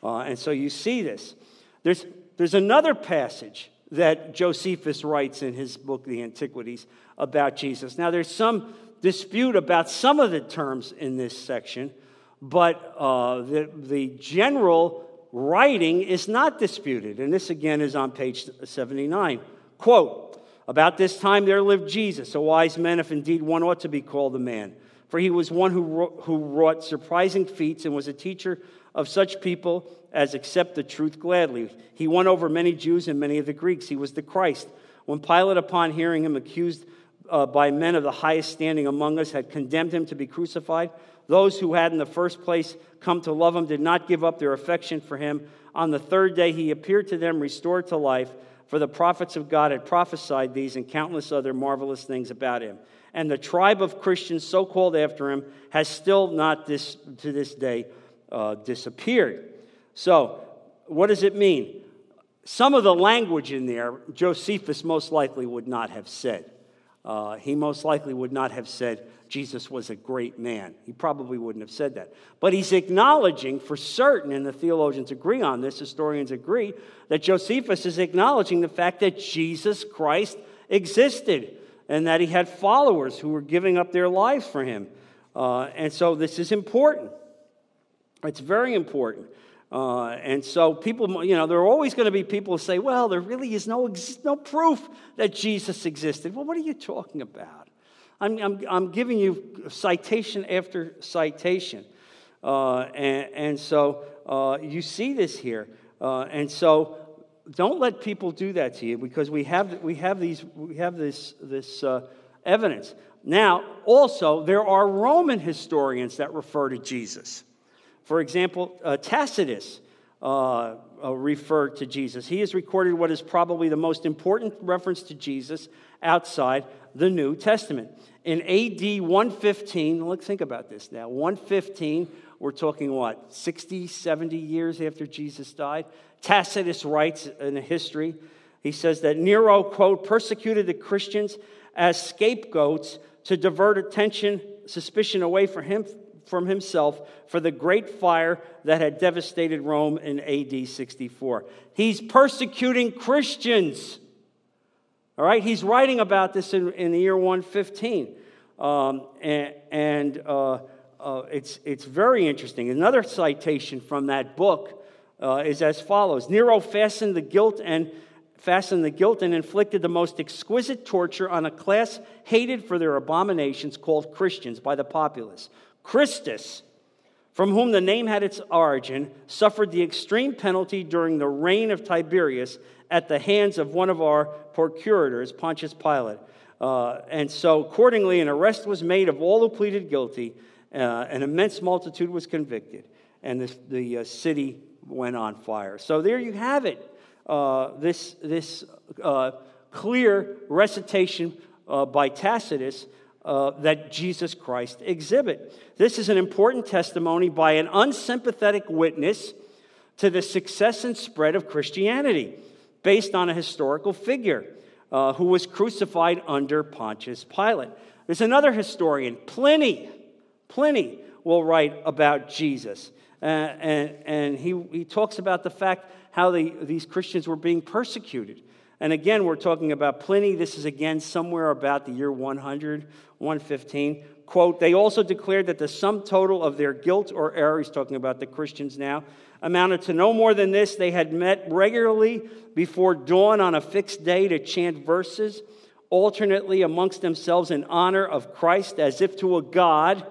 S1: Uh, and so you see this. There's, there's another passage that Josephus writes in his book, The Antiquities, about Jesus. Now, there's some dispute about some of the terms in this section, but uh, the, the general writing is not disputed. And this again is on page 79. Quote, About this time there lived Jesus, a wise man, if indeed one ought to be called a man. For he was one who who wrought surprising feats and was a teacher of such people as accept the truth gladly. He won over many Jews and many of the Greeks. He was the Christ. When Pilate, upon hearing him accused uh, by men of the highest standing among us, had condemned him to be crucified, Those who had in the first place come to love him did not give up their affection for him. On the third day, he appeared to them, restored to life, for the prophets of God had prophesied these and countless other marvelous things about him. And the tribe of Christians, so called after him, has still not this, to this day uh, disappeared. So, what does it mean? Some of the language in there, Josephus most likely would not have said. Uh, he most likely would not have said Jesus was a great man. He probably wouldn't have said that. But he's acknowledging for certain, and the theologians agree on this, historians agree, that Josephus is acknowledging the fact that Jesus Christ existed and that he had followers who were giving up their lives for him. Uh, and so this is important. It's very important. Uh, and so people, you know, there are always going to be people who say, well, there really is no, no proof that Jesus existed. Well, what are you talking about? I'm, I'm, I'm giving you citation after citation. Uh, and, and, so uh, you see this here. Uh, and so don't let people do that to you because we have, we have, these, we have this, this uh, evidence. Now, also, there are Roman historians that refer to Jesus. For example, uh, Tacitus uh, uh, referred to Jesus. He has recorded what is probably the most important reference to Jesus outside the New Testament. In AD 115, let's think about this now. 115, we're talking what, 60, 70 years after Jesus died? Tacitus writes in a history, he says that Nero, quote, persecuted the Christians as scapegoats to divert attention, suspicion away from him from himself for the great fire that had devastated Rome in AD 64. He's persecuting Christians. All right, he's writing about this in, in the year 115. Um, and, and uh, uh, it's, it's very interesting. Another citation from that book uh, is as follows Nero fastened the guilt and fastened the guilt and inflicted the most exquisite torture on a class hated for their abominations called Christians by the populace Christus, from whom the name had its origin, suffered the extreme penalty during the reign of Tiberius at the hands of one of our procurators, Pontius Pilate. Uh, and so, accordingly, an arrest was made of all who pleaded guilty. Uh, an immense multitude was convicted, and this, the uh, city went on fire. So, there you have it uh, this, this uh, clear recitation uh, by Tacitus uh, that Jesus Christ exhibit. This is an important testimony by an unsympathetic witness to the success and spread of Christianity based on a historical figure uh, who was crucified under Pontius Pilate. There's another historian, Pliny. Pliny will write about Jesus. Uh, and and he, he talks about the fact how the, these Christians were being persecuted. And again, we're talking about Pliny. This is again somewhere about the year 100, 115. Quote, they also declared that the sum total of their guilt or error, he's talking about the Christians now, amounted to no more than this. They had met regularly before dawn on a fixed day to chant verses, alternately amongst themselves in honor of Christ as if to a God,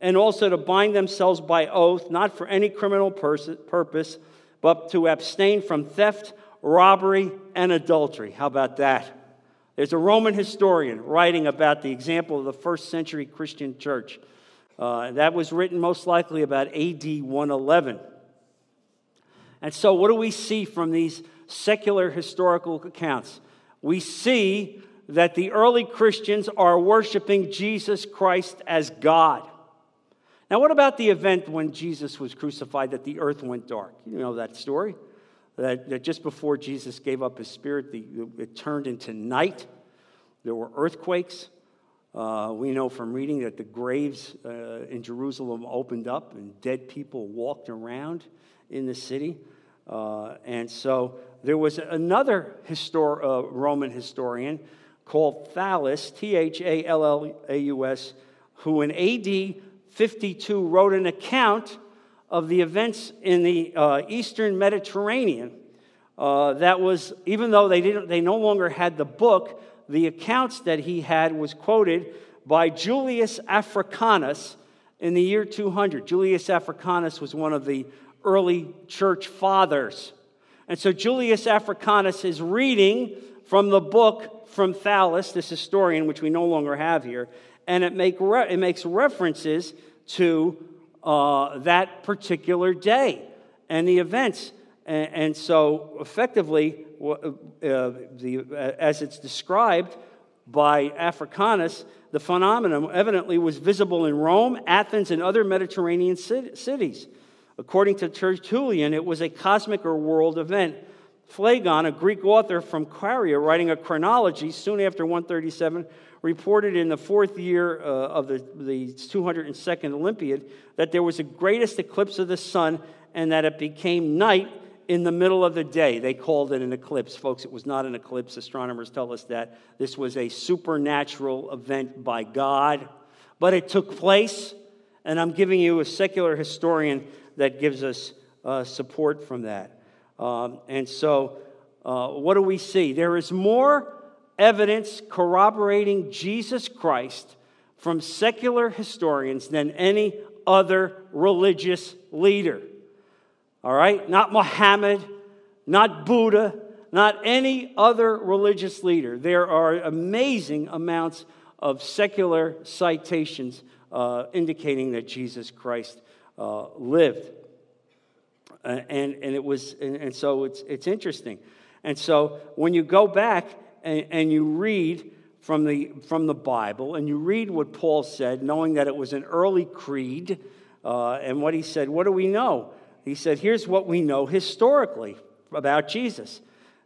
S1: and also to bind themselves by oath, not for any criminal purpose, but to abstain from theft robbery, and adultery. How about that? There's a Roman historian writing about the example of the first century Christian church. Uh, that was written most likely about AD 111. And so, what do we see from these secular historical accounts? We see that the early Christians are worshiping Jesus Christ as God. Now, what about the event when Jesus was crucified that the earth went dark? You know that story that, that just before Jesus gave up his spirit, the, it turned into night. There were earthquakes. Uh, we know from reading that the graves uh, in Jerusalem opened up and dead people walked around in the city. Uh, and so there was another histor- uh, Roman historian called Thallus, T H A L L A U S, who in AD 52 wrote an account of the events in the uh, eastern Mediterranean. Uh, that was, even though they, didn't, they no longer had the book, the accounts that he had was quoted by Julius Africanus in the year 200. Julius Africanus was one of the early church fathers. And so Julius Africanus is reading from the book from Thallus, this historian, which we no longer have here, and it, make re- it makes references to uh, that particular day and the events. And, and so, effectively, uh, the, uh, as it's described by Africanus, the phenomenon evidently was visible in Rome, Athens, and other Mediterranean cities. According to Tertullian, it was a cosmic or world event. Phlegon, a Greek author from Caria, writing a chronology soon after 137, reported in the fourth year uh, of the, the 202nd Olympiad that there was the greatest eclipse of the sun and that it became night in the middle of the day. They called it an eclipse. Folks, it was not an eclipse. Astronomers tell us that. This was a supernatural event by God, but it took place, and I'm giving you a secular historian that gives us uh, support from that. Um, and so, uh, what do we see? There is more evidence corroborating Jesus Christ from secular historians than any other religious leader. All right? Not Muhammad, not Buddha, not any other religious leader. There are amazing amounts of secular citations uh, indicating that Jesus Christ uh, lived. And, and it was and, and, so it's, it's interesting and so when you go back and, and you read from the, from the bible and you read what paul said knowing that it was an early creed uh, and what he said what do we know he said, Here's what we know historically about Jesus.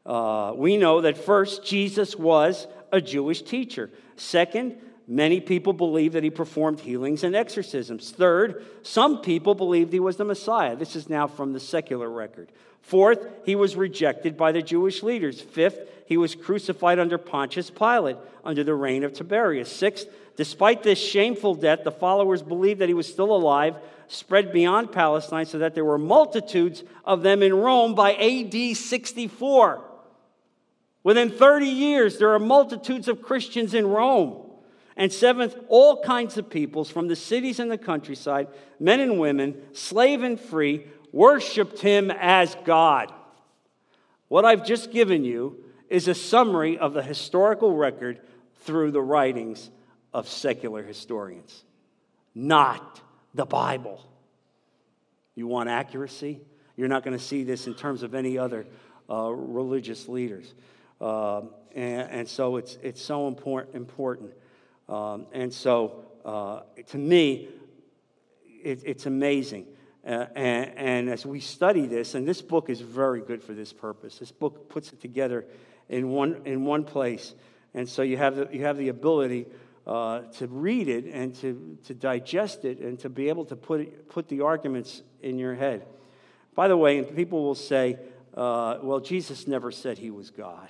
S1: Uh, we know that first, Jesus was a Jewish teacher. Second, many people believe that he performed healings and exorcisms. Third, some people believed he was the Messiah. This is now from the secular record. Fourth, he was rejected by the Jewish leaders. Fifth, he was crucified under Pontius Pilate under the reign of Tiberius. Sixth, despite this shameful death, the followers believed that he was still alive spread beyond Palestine so that there were multitudes of them in Rome by AD 64. Within 30 years, there are multitudes of Christians in Rome. And seventh, all kinds of peoples from the cities and the countryside, men and women, slave and free, worshiped him as God. What I've just given you is a summary of the historical record through the writings of secular historians, not the Bible. You want accuracy? You're not going to see this in terms of any other uh, religious leaders. Um, and, and, so it's, it's so important. important. Um, and so uh, to me, it, it's amazing. Uh, and, and, as we study this, and this book is very good for this purpose, this book puts it together in one, in one place. And so you have the, you have the ability uh, to read it and to, to digest it and to be able to put, it, put the arguments in your head. By the way, and people will say, uh, well, Jesus never said he was God.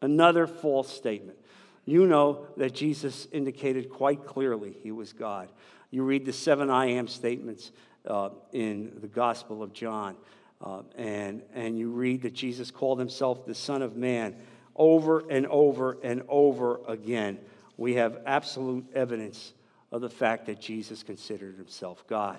S1: Another false statement. You know that Jesus indicated quite clearly he was God. You read the seven I am statements uh, in the Gospel of John, uh, and, and you read that Jesus called himself the Son of Man over and over and over again we have absolute evidence of the fact that Jesus considered himself God.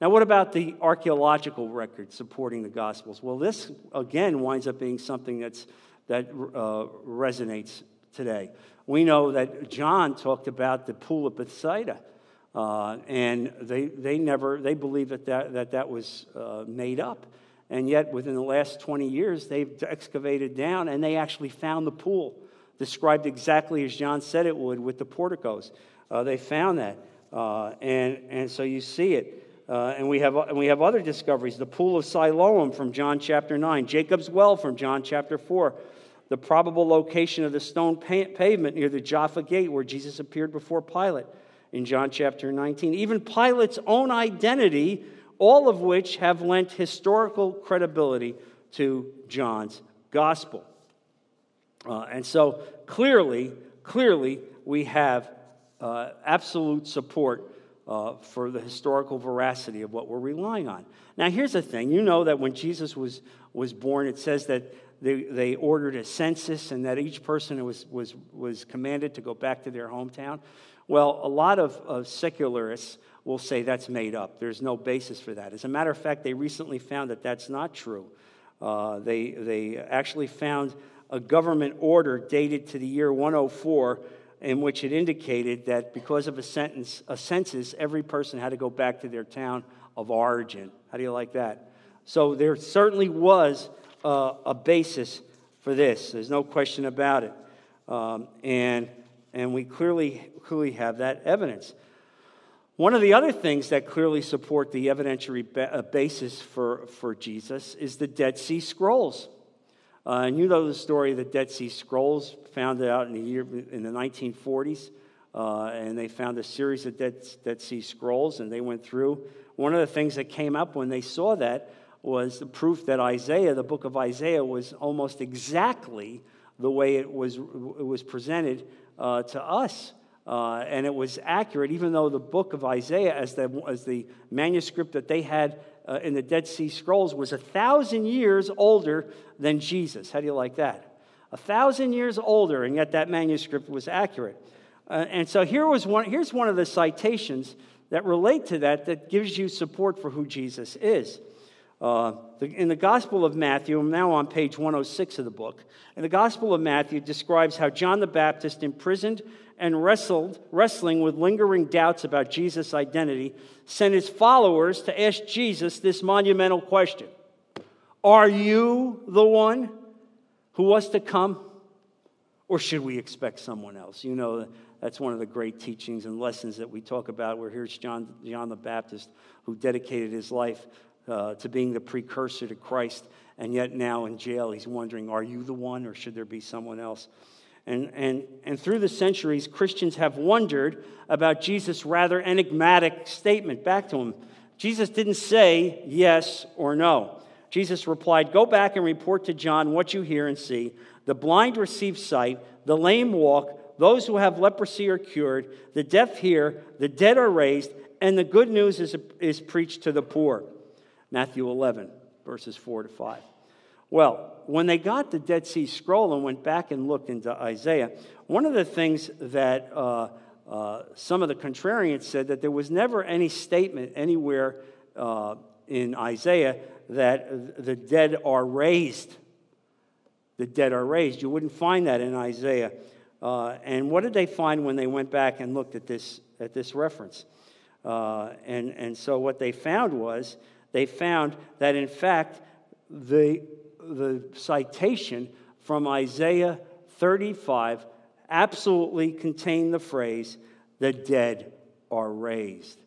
S1: Now, what about the archaeological record supporting the Gospels? Well, this again winds up being something that's, that uh, resonates today. We know that John talked about the pool of Bethsaida, uh, and they, they never they believe that that, that, that was uh, made up. And yet, within the last 20 years, they've excavated down and they actually found the pool described exactly as John said it would with the porticos. Uh, they found that. Uh, and, and so you see it. Uh, and, we have, and we have other discoveries the pool of Siloam from John chapter 9, Jacob's well from John chapter 4, the probable location of the stone pavement near the Jaffa gate where Jesus appeared before Pilate in John chapter 19. Even Pilate's own identity, all of which have lent historical credibility to John's gospel. Uh, and so clearly, clearly, we have uh, absolute support uh, for the historical veracity of what we're relying on. Now, here's the thing you know that when Jesus was, was born, it says that they, they ordered a census and that each person was, was, was commanded to go back to their hometown. Well, a lot of, of secularists will say that's made up. There's no basis for that. As a matter of fact, they recently found that that's not true. Uh, they, they actually found a government order dated to the year 104 in which it indicated that because of a, sentence, a census, every person had to go back to their town of origin. How do you like that? So there certainly was uh, a basis for this. There's no question about it. Um, and, and we clearly, clearly have that evidence. One of the other things that clearly support the evidentiary uh, basis for, for Jesus is the Dead Sea Scrolls. Uh, and you know the story of the Dead Sea Scrolls, found out in the year in the 1940s, uh, and they found a series of Dead, Dead Sea Scrolls, and they went through. One of the things that came up when they saw that was the proof that Isaiah, the book of Isaiah, was almost exactly the way it was, it was presented uh, to us. Uh, and it was accurate, even though the book of Isaiah, as the, as the manuscript that they had uh, in the Dead Sea Scrolls, was a thousand years older than Jesus. How do you like that? A thousand years older, and yet that manuscript was accurate. Uh, and so here was one, here's one of the citations that relate to that that gives you support for who Jesus is. Uh, in the Gospel of Matthew, I'm now on page 106 of the book, and the Gospel of Matthew describes how John the Baptist imprisoned and wrestled, wrestling with lingering doubts about Jesus' identity, sent his followers to ask Jesus this monumental question Are you the one who was to come? Or should we expect someone else? You know, that's one of the great teachings and lessons that we talk about, where here's John, John the Baptist who dedicated his life uh, to being the precursor to Christ, and yet now in jail, he's wondering, Are you the one, or should there be someone else? And, and, and through the centuries, Christians have wondered about Jesus' rather enigmatic statement back to him. Jesus didn't say yes or no. Jesus replied, Go back and report to John what you hear and see. The blind receive sight, the lame walk, those who have leprosy are cured, the deaf hear, the dead are raised, and the good news is, is preached to the poor. Matthew 11, verses 4 to 5. Well, when they got the Dead Sea Scroll and went back and looked into Isaiah, one of the things that uh, uh, some of the contrarians said that there was never any statement anywhere uh, in Isaiah that the dead are raised. The dead are raised. You wouldn't find that in Isaiah. Uh, and what did they find when they went back and looked at this, at this reference? Uh, and, and so what they found was they found that in fact the the citation from Isaiah 35 absolutely contained the phrase, the dead are raised.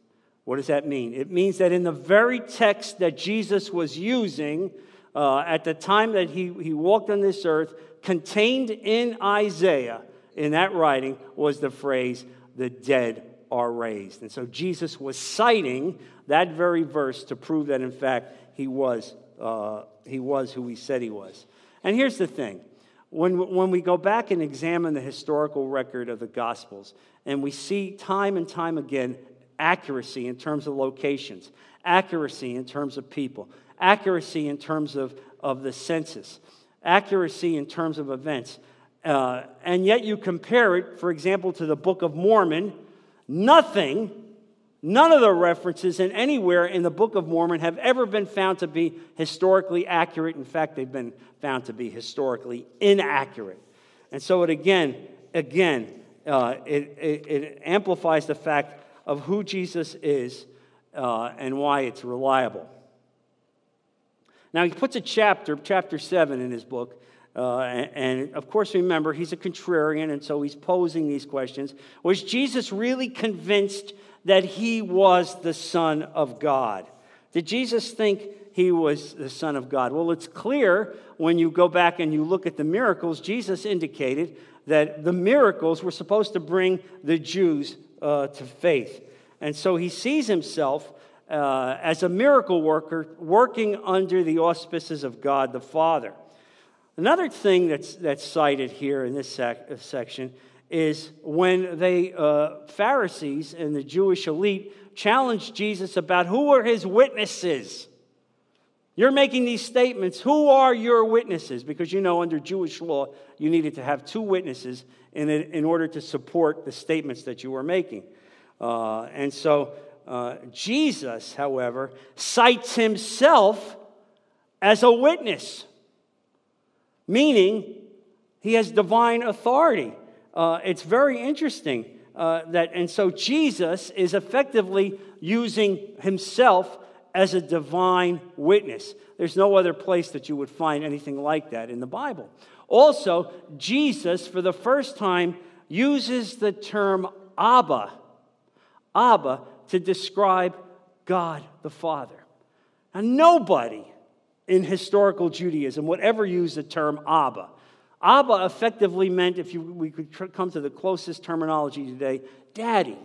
S1: What does that mean? It means that in the very text that Jesus was using uh, at the time that he, he walked on this earth, contained in Isaiah, in that writing, was the phrase, the dead are raised. And so Jesus was citing that very verse to prove that, in fact, he was uh, he was who he said he was. And here's the thing when, when we go back and examine the historical record of the Gospels, and we see time and time again accuracy in terms of locations, accuracy in terms of people, accuracy in terms of, of the census, accuracy in terms of events, uh, and yet you compare it, for example, to the Book of Mormon, nothing None of the references in anywhere in the Book of Mormon have ever been found to be historically accurate. In fact, they've been found to be historically inaccurate. And so it again, again, uh, it, it, it, amplifies the fact of who Jesus is uh, and why it's reliable. Now, he puts a chapter, chapter 7 in his book, uh, and, and, of course, remember, he's a contrarian, and so he's posing these questions. Was Jesus really convinced that he was the Son of God. Did Jesus think he was the Son of God? Well, it's clear when you go back and you look at the miracles, Jesus indicated that the miracles were supposed to bring the Jews uh, to faith. And so he sees himself uh, as a miracle worker working under the auspices of God the Father. Another thing that's, that's cited here in this sec- section is when the uh, Pharisees and the Jewish elite challenged Jesus about who are his witnesses. You're making these statements. Who are your witnesses? Because you know, under Jewish law, you needed to have two witnesses in, in order to support the statements that you were making. Uh, and so, uh, Jesus, however, cites himself as a witness, meaning he has divine authority. uh, it's very interesting uh, that, and so Jesus is effectively using himself as a divine witness. There's no other place that you would find anything like that in the Bible. Also, Jesus, for the first time, uses the term Abba, Abba, to describe God the Father. Now, nobody in historical Judaism would ever use the term Abba. Abba effectively meant, if you, we could tr- come to the closest terminology today, daddy.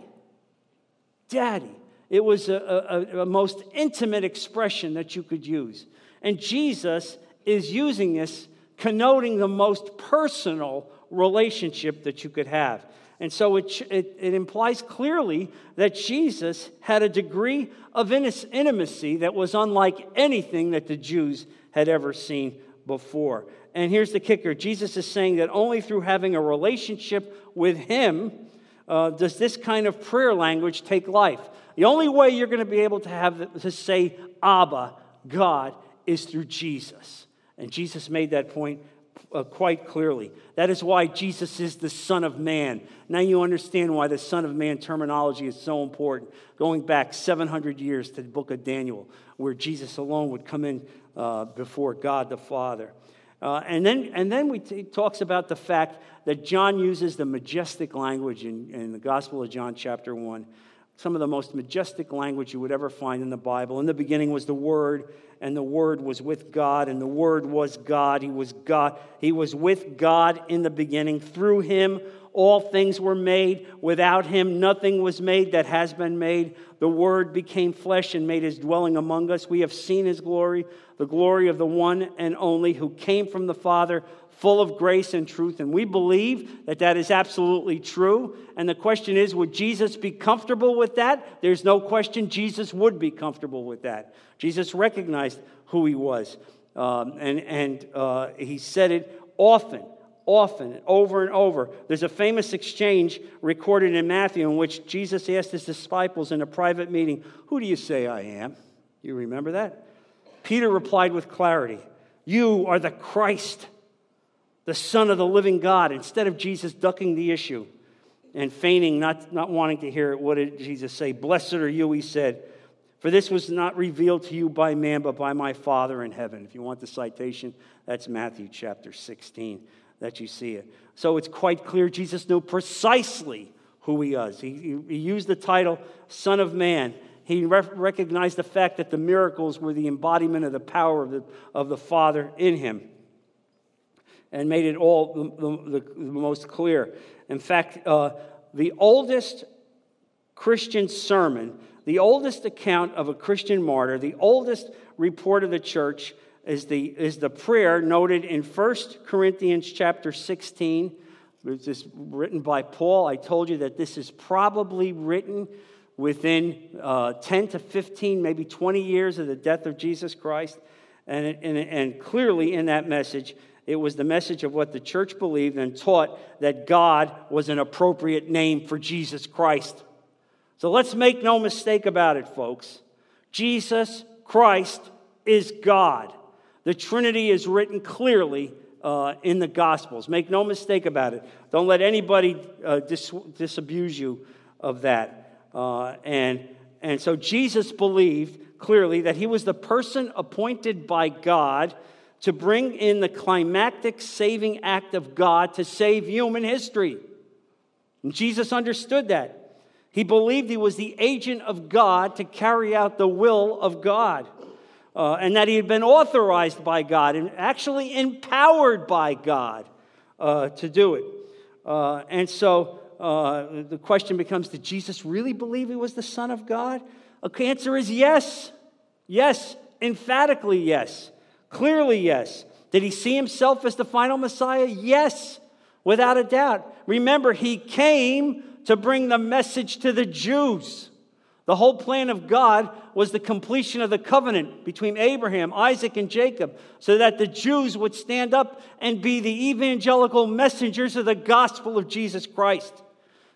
S1: Daddy. It was a, a, a most intimate expression that you could use. And Jesus is using this, connoting the most personal relationship that you could have. And so it, it, it, implies clearly that Jesus had a degree of intimacy that was unlike anything that the Jews had ever seen before. And here's the kicker Jesus is saying that only through having a relationship with Him uh, does this kind of prayer language take life. The only way you're going to be able to have to say Abba, God, is through Jesus. And Jesus made that point uh, quite clearly. That is why Jesus is the Son of Man. Now you understand why the Son of Man terminology is so important. Going back 700 years to the book of Daniel, where Jesus alone would come in uh, before God the Father. Uh, and then, and then we t- talks about the fact that John uses the majestic language in, in the Gospel of John, chapter 1 some of the most majestic language you would ever find in the Bible. In the beginning was the Word, and the Word was with God, and the Word was God. He was God. He was with God in the beginning. Through him, all things were made. Without him, nothing was made that has been made. The Word became flesh and made his dwelling among us. We have seen his glory, the glory of the one and only who came from the Father full of grace and truth. And we believe that that is absolutely true. And the question is would Jesus be comfortable with that? There's no question Jesus would be comfortable with that. Jesus recognized who he was. Um, and and uh, he said it often, often, over and over. There's a famous exchange recorded in Matthew in which Jesus asked his disciples in a private meeting, Who do you say I am? You remember that? Peter replied with clarity, You are the Christ the Son of the living God, instead of Jesus ducking the issue and feigning, not, not wanting to hear it, what did Jesus say? Blessed are you, he said, for this was not revealed to you by man, but by my Father in heaven. If you want the citation, that's Matthew chapter 16 that you see it. So it's quite clear Jesus knew precisely who he was. He, he used the title Son of Man. He re- recognized the fact that the miracles were the embodiment of the power of the, of the Father in him and made it all the, the, the most clear. In fact, uh, the oldest Christian sermon, the oldest account of a Christian martyr, the oldest report of the church is the, is the prayer noted in 1 Corinthians chapter 16. This is written by Paul. I told you that this is probably written within uh, 10 to 15, maybe 20 years of the death of Jesus Christ. And, and, and clearly in that message, it was the message of what the church believed and taught that God was an appropriate name for Jesus Christ. So let's make no mistake about it, folks. Jesus Christ is God. The Trinity is written clearly uh, in the Gospels. Make no mistake about it. Don't let anybody uh, dis- disabuse you of that. Uh, and, and so Jesus believed clearly that he was the person appointed by God to bring in the climactic saving act of God to save human history. And Jesus understood that. He believed he was the agent of God to carry out the will of God. Uh, and that he had been authorized by God and actually empowered by God uh, to do it. Uh, and so uh, the question becomes Did Jesus really believe he was the Son of God? The answer is yes. Yes, emphatically yes. Clearly, yes. Did he see himself as the final Messiah? Yes, without a doubt. Remember, he came to bring the message to the Jews. The whole plan of God was the completion of the covenant between Abraham, Isaac, and Jacob, so that the Jews would stand up and be the evangelical messengers of the gospel of Jesus Christ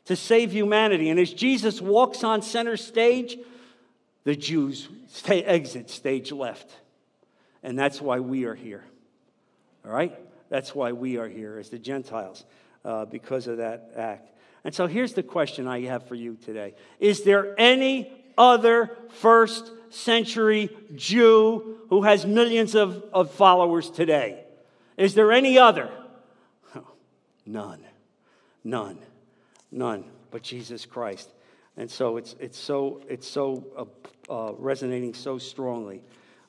S1: to save humanity. And as Jesus walks on center stage, the Jews exit stage left. And that's why we are here. All right? That's why we are here as the Gentiles. uh, because of that act. And so here's the question I have for you today Is there any other first century Jew who has millions of, of followers today? Is there any other? (laughs) None. None. None but Jesus Christ. And so it's, it's so, it's so uh, uh, resonating so strongly.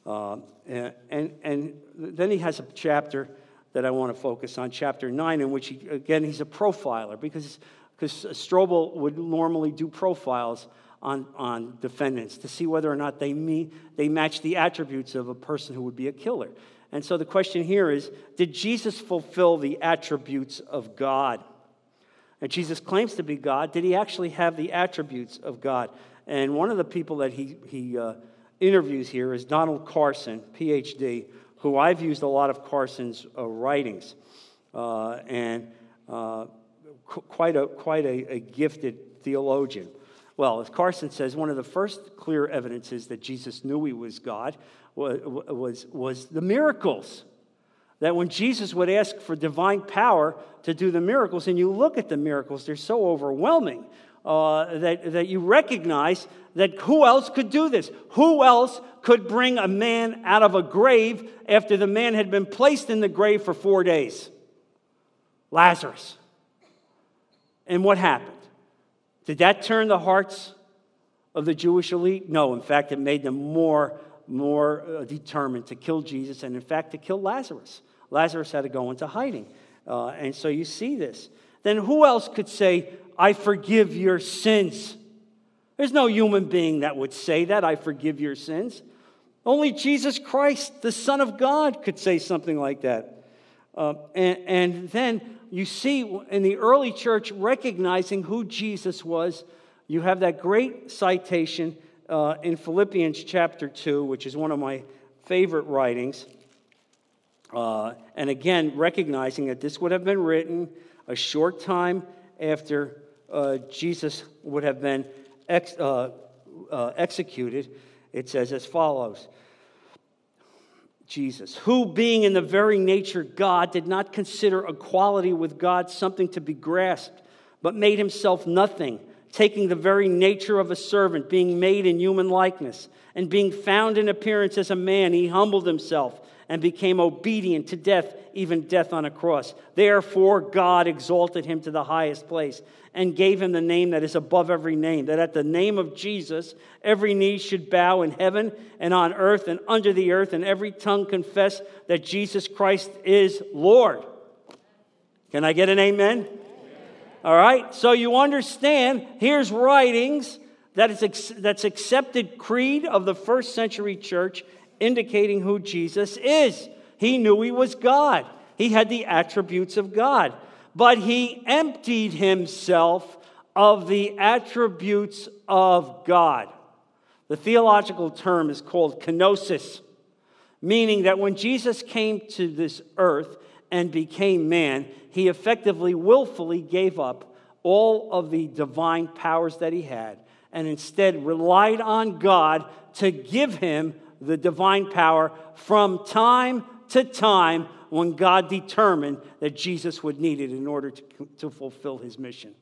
S1: Uh, and, and then he has a chapter that I want to focus on, chapter 9, in which, he, again, he's a profiler because, because Strobel would normally do profiles on, on defendants to see whether or not they, meet, they match the attributes of a person who would be a killer. And so the question here is Did Jesus fulfill the attributes of God? And Jesus claims to be God. Did he actually have the attributes of God? And one of the people that he, he uh, interviews here is Donald Carson, PhD, who I've used a lot of Carson's uh, writings. Uh, and uh, qu- quite, a, quite a, a gifted theologian. Well, as Carson says, one of the first clear evidences that Jesus knew he was God was, was, was the miracles that when Jesus would ask for divine power to do the miracles, and you look at the miracles, they're so overwhelming uh, that, that you recognize that who else could do this? Who else could bring a man out of a grave after the man had been placed in the grave for four days? Lazarus. And what happened? Did that turn the hearts of the Jewish elite? No, in fact, it made them more, more uh, determined to kill Jesus and, in fact, to kill Lazarus. Lazarus had to go into hiding. Uh, and so you see this. Then who else could say, I forgive your sins? There's no human being that would say that, I forgive your sins. Only Jesus Christ, the Son of God, could say something like that. Uh, and, and then you see in the early church recognizing who Jesus was, you have that great citation uh, in Philippians chapter 2, which is one of my favorite writings. Uh, and again, recognizing that this would have been written a short time after uh, Jesus would have been ex- uh, uh, executed, it says as follows. Jesus, who being in the very nature God, did not consider equality with God something to be grasped, but made himself nothing, taking the very nature of a servant, being made in human likeness, and being found in appearance as a man, he humbled himself and became obedient to death, even death on a cross. Therefore, God exalted him to the highest place and gave him the name that is above every name, that at the name of Jesus, every knee should bow in heaven and on earth and under the earth, and every tongue confess that Jesus Christ is Lord. Can I get an amen? amen. All right, so you understand, here's writings that is that's accepted creed of the first century church indicating who Jesus is. He knew he was God, he had the attributes of God, but he emptied himself of the attributes of God. The theological term is called kenosis, meaning that when Jesus came to this earth and became man, he effectively, willfully gave up all of the divine powers that he had and instead relied on God to give him the divine power from time to time when God determined that Jesus would need it in order to, to fulfill his mission.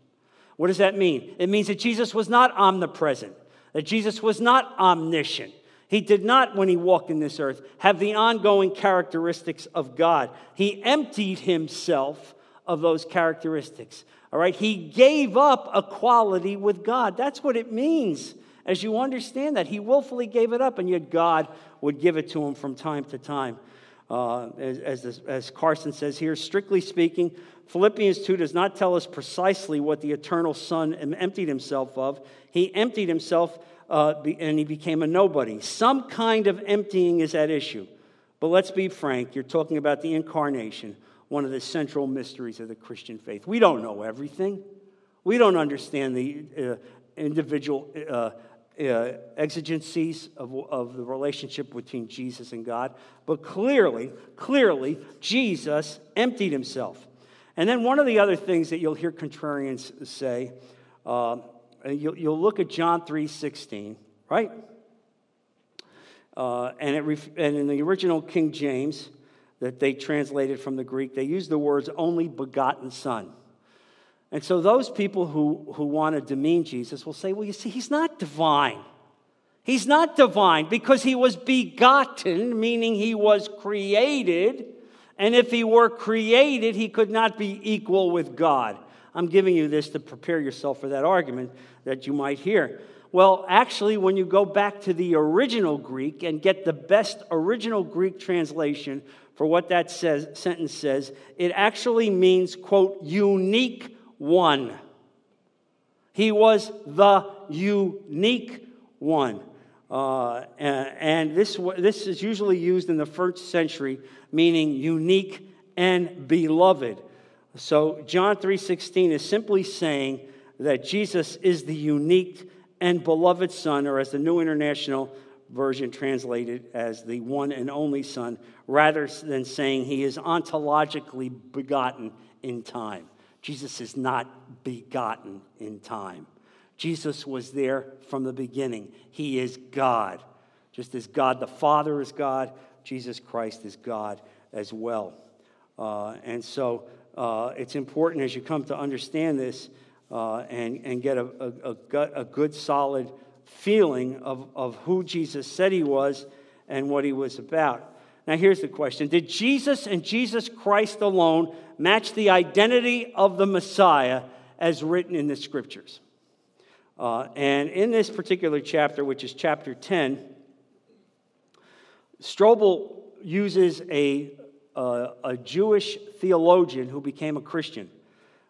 S1: What does that mean? It means that Jesus was not omnipresent, that Jesus was not omniscient. He did not, when he walked in this earth, have the ongoing characteristics of God. He emptied himself of those characteristics. All right? He gave up equality with God. That's what it means as you understand that. He willfully gave it up, and yet God would give it to him from time to time. Uh, as, as, as Carson says here, strictly speaking, Philippians 2 does not tell us precisely what the eternal Son emptied himself of. He emptied himself uh, and he became a nobody. Some kind of emptying is at issue. But let's be frank, you're talking about the incarnation, one of the central mysteries of the Christian faith. We don't know everything. We don't understand the uh, individual uh, uh, exigencies of, of the relationship between Jesus and God, but clearly, clearly, Jesus emptied himself. And then one of the other things that you'll hear contrarians say, uh, you'll, you'll, look at John 3 16, right? Uh, and, it ref- and in the original King James that they translated from the Greek, they use the words only begotten son. And so those people who, who want to demean Jesus will say, well, you see, he's not divine. He's not divine because he was begotten, meaning he was created. And if he were created, he could not be equal with God. I'm giving you this to prepare yourself for that argument that you might hear. Well, actually, when you go back to the original Greek and get the best original Greek translation for what that says, sentence says, it actually means, quote, unique one. He was the unique one. Uh, and this, this is usually used in the first century, meaning unique and beloved. So John 3:16 is simply saying that Jesus is the unique and beloved Son, or as the New International Version translated as the one and only Son, rather than saying he is ontologically begotten in time. Jesus is not begotten in time. Jesus was there from the beginning. He is God. Just as God the Father is God, Jesus Christ is God as well. Uh, and so uh, it's important as you come to understand this uh, and, and get a, a, a, good, solid feeling of, of who Jesus said he was and what he was about. Now, here's the question Did Jesus and Jesus Christ alone match the identity of the Messiah as written in the scriptures? Uh, and in this particular chapter, which is chapter 10, Strobel uses a, uh, a Jewish theologian who became a Christian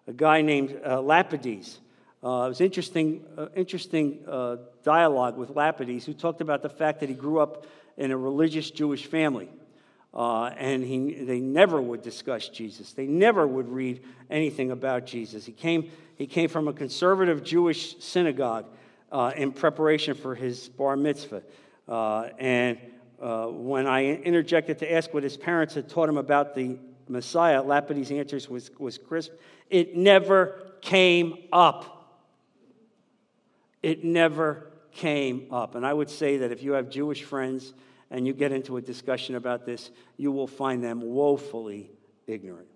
S1: a guy named uh, Lapides. Uh, it was interesting, uh, interesting uh, dialogue with Lapides, who talked about the fact that he grew up in a religious Jewish family. Uh, and he, they never would discuss Jesus. They never would read anything about Jesus. He came, he came from a conservative Jewish synagogue uh, in preparation for his bar mitzvah. Uh, and when I interjected to ask what his parents had taught him about the Messiah, Lapides' answers was, was crisp it never came up. It never came up. And I would say that if you have Jewish friends and you get into a discussion about this, you will find them woefully ignorant.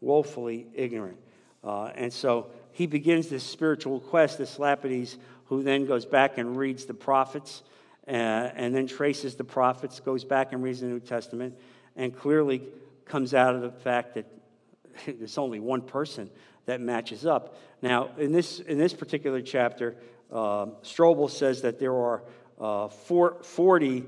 S1: Woefully ignorant. Uh, and so he begins this spiritual quest, this Lapides, who then goes back and reads the prophets uh, and then traces the prophets, goes back and reads the New Testament, and clearly comes out of the fact that (laughs) there's only one person that matches up. Now, in this, in this particular chapter, uh, Strobel says that there are uh, four, 40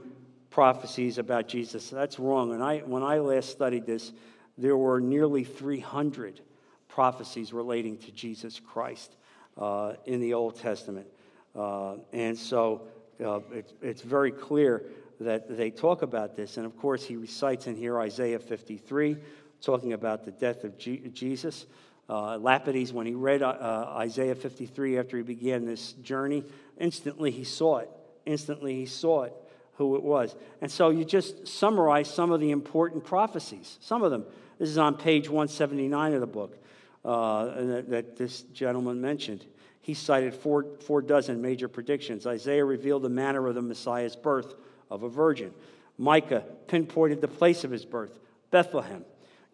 S1: prophecies about Jesus. That's wrong. And I, when I last studied this, there were nearly 300 prophecies relating to Jesus Christ uh, in the Old Testament. Uh, and so uh, it's, it's very clear that they talk about this. And of course, he recites in here Isaiah 53, talking about the death of G- Jesus. Uh, Lapides, when he read uh, uh, Isaiah 53 after he began this journey, instantly he saw it. Instantly he saw it, who it was. And so you just summarize some of the important prophecies, some of them. This is on page 179 of the book uh, that, that this gentleman mentioned. He cited four, four dozen major predictions. Isaiah revealed the manner of the Messiah's birth of a virgin. Micah pinpointed the place of his birth, Bethlehem.